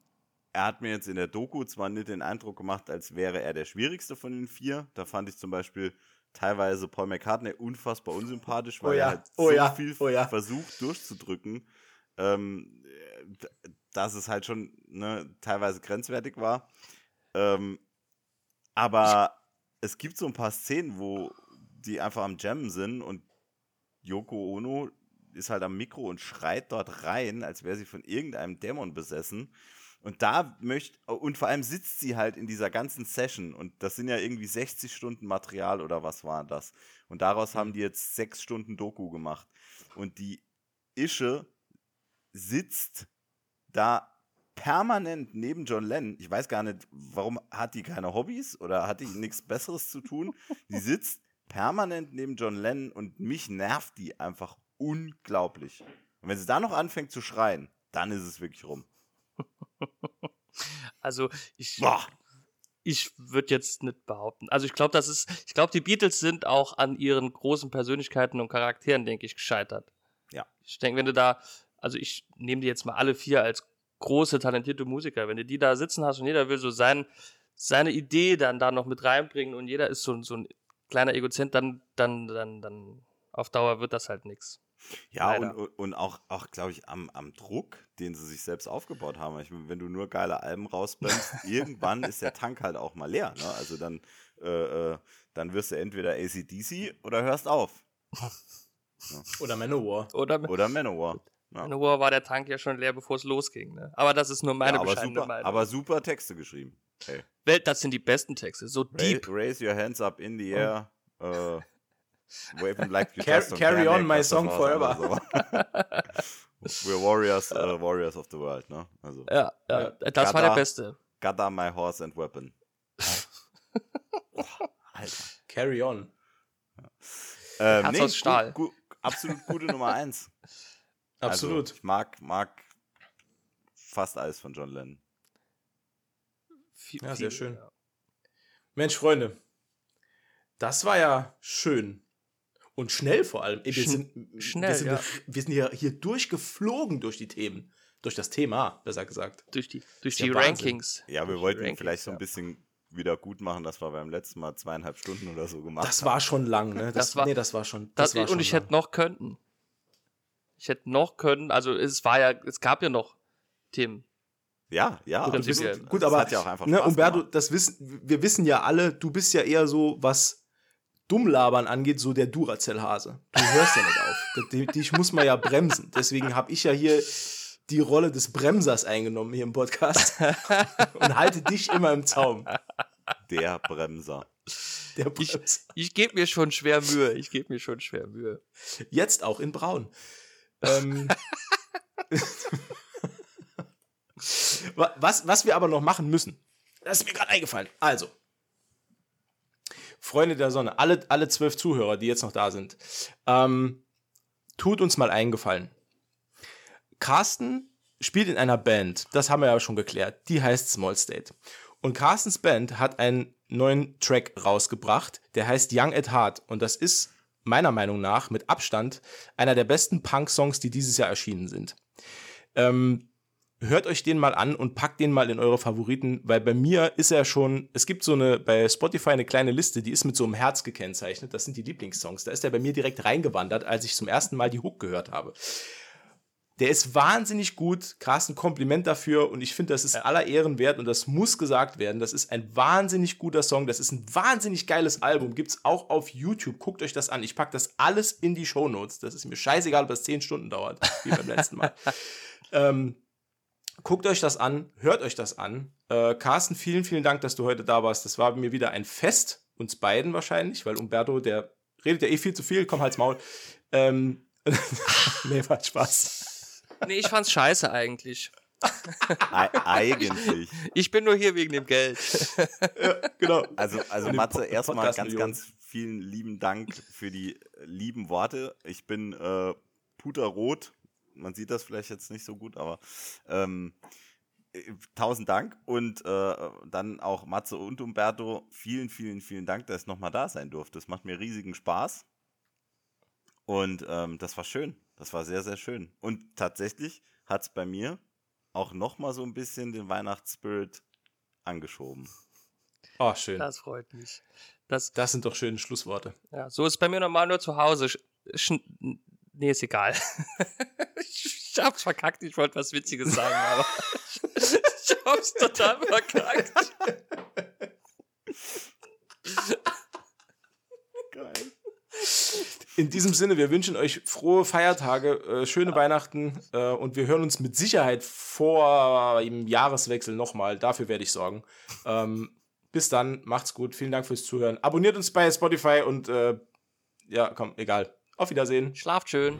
er hat mir jetzt in der Doku zwar nicht den Eindruck gemacht, als wäre er der schwierigste von den vier. Da fand ich zum Beispiel teilweise Paul McCartney unfassbar unsympathisch, weil Oh ja, er halt oh so ja, viel oh ja. versucht durchzudrücken, ähm, dass es halt schon ne, teilweise grenzwertig war. Ähm, aber es gibt so ein paar Szenen, wo die einfach am Jammen sind und Yoko Ono ist halt am Mikro und schreit dort rein, als wäre sie von irgendeinem Dämon besessen. Und da möchte, und vor allem sitzt sie halt in dieser ganzen Session und das sind ja irgendwie 60 Stunden Material oder was war das? Und daraus haben die jetzt sechs Stunden Doku gemacht. Und die Ische sitzt da permanent neben John Lennon. Ich weiß gar nicht, warum hat die keine Hobbys oder hat die nichts Besseres zu tun? Die sitzt permanent neben John Lennon und mich nervt die einfach unglaublich. Und wenn sie da noch anfängt zu schreien, dann ist es wirklich rum. Also ich, Boah. ich würde jetzt nicht behaupten. Also ich glaube, das ist, ich glaube, die Beatles sind auch an ihren großen Persönlichkeiten und Charakteren, denke ich, gescheitert. Ja. Ich denke, wenn du da, also ich nehme die jetzt mal alle vier als große, talentierte Musiker, wenn du die da sitzen hast und jeder will so sein, seine Idee dann da noch mit reinbringen und jeder ist so, so ein kleiner Egozent, dann, dann, dann, dann auf Dauer wird das halt nichts. Ja, Leider. und, und auch, auch glaube ich, am, am Druck, den sie sich selbst aufgebaut haben. Ich meine, wenn du nur geile Alben rausbrennst, irgendwann ist der Tank halt auch mal leer. Ne? Also dann, äh, äh, dann wirst du entweder ACDC oder hörst auf. Oder Manowar. Oder Oder Manowar. Ja. Manowar war der Tank ja schon leer, bevor es losging. Ne? Aber das ist nur meine ja, aber, bescheidene super, Meinung. aber super Texte geschrieben. Hey. Welt, das sind die besten Texte. So deep. raise your hands up in the air. Äh, wave like you Car- just don't carry on, my song forever. so. We're warriors, äh, warriors of the world, ne? Also, Ja, ja, Ja. das war Gada. der Beste. Gada, my horse and weapon. Alter. Carry on. Ähm, Herz aus Stahl. Gu gu absolut gute Nummer eins. Absolut. Also, ich mag, mag fast alles von John Lennon. Viel, Ja, sehr schön. ja. Mensch, Freunde, das war ja schön. Und schnell vor allem. Wir, sind, schnell, wir sind, ja. wir sind hier, hier durchgeflogen durch die Themen. Durch das Thema, besser gesagt. Durch die, durch ja die. Rankings. Ja, wir Durch wollten Rankings, vielleicht so ein ja. bisschen wieder gut machen, dass wir beim letzten Mal zweieinhalb Stunden oder so gemacht Das haben. war schon lang, ne? Das, Das war- nee, das war schon. Das, Das war und schon ich lang. hätte noch können. Ich hätte noch können. Also es war ja, es gab ja noch Themen. Ja, ja. Gut, absolut. prinzipiell. Gut, Das aber hat ja auch einfach ne, Umberto, das wissen, wir wissen ja alle, du bist ja eher so, was Dummlabern angeht, so der Duracell-Hase. Du hörst ja nicht auf. Dich muss man ja bremsen. Deswegen habe ich ja hier die Rolle des Bremsers eingenommen hier im Podcast und halte dich immer im Zaum. Der Bremser. Der Ich- Brems. Ich gebe mir schon schwer Mühe. Ich gebe mir schon schwer Mühe. Jetzt auch in Braun. Ähm, Wa- was, was wir aber noch machen müssen, das ist mir gerade eingefallen. Also, Freunde der Sonne, alle, alle zwölf Zuhörer, die jetzt noch da sind, ähm, tut uns mal eingefallen. Carsten spielt in einer Band, das haben wir ja schon geklärt, die heißt Small State. Und Carstens Band hat einen neuen Track rausgebracht, der heißt Young at Heart. Und das ist meiner Meinung nach mit Abstand einer der besten Punk-Songs, die dieses Jahr erschienen sind. Ähm, hört euch den mal an und packt den mal in eure Favoriten, weil bei mir ist er schon, es gibt so eine, bei Spotify eine kleine Liste, die ist mit so einem Herz gekennzeichnet, das sind die Lieblingssongs. Da ist er bei mir direkt reingewandert, als ich zum ersten Mal die Hook gehört habe. Der ist wahnsinnig gut, krass ein Kompliment dafür und ich finde, das ist aller Ehren wert und das muss gesagt werden. Das ist ein wahnsinnig guter Song, das ist ein wahnsinnig geiles Album, gibt's auch auf YouTube. Guckt euch das an. Ich packe das alles in die Show Notes. Das ist mir scheißegal, ob das zehn Stunden dauert, wie beim letzten Mal. ähm, Guckt euch das an, hört euch das an. Äh, Carsten, vielen, vielen Dank, dass du heute da warst. Das war mir wieder ein Fest, uns beiden wahrscheinlich, weil Umberto, der redet ja eh viel zu viel, komm halt's Maul. Ähm, nee, war Spaß. Nee, ich fand's scheiße eigentlich. eigentlich. Ich bin nur hier wegen dem Geld. ja, genau. Also, also Matze, erstmal ganz, ganz vielen lieben Dank für die lieben Worte. Ich bin äh, puterrot man sieht das vielleicht jetzt nicht so gut, aber ähm, äh, tausend Dank und äh, dann auch Matze und Umberto, vielen, vielen, vielen Dank, dass ich nochmal da sein durfte. Das macht mir riesigen Spaß. Und ähm, das war schön. Das war sehr, sehr schön. Und tatsächlich hat es bei mir auch nochmal so ein bisschen den Weihnachtsspirit angeschoben. Oh, schön. Das freut mich. Das, das sind doch schöne Schlussworte. Ja, so ist bei mir normal nur zu Hause. Nee, ist egal. ich hab's verkackt, ich wollte was Witziges sagen, aber ich hab's total verkackt. Geil. In diesem Sinne, wir wünschen euch frohe Feiertage, äh, schöne ja. Weihnachten äh, und wir hören uns mit Sicherheit vor dem Jahreswechsel nochmal. Dafür werde ich sorgen. Ähm, bis dann, macht's gut, vielen Dank fürs Zuhören. Abonniert uns bei Spotify und äh, ja, komm, egal. Auf Wiedersehen. Schlaft schön.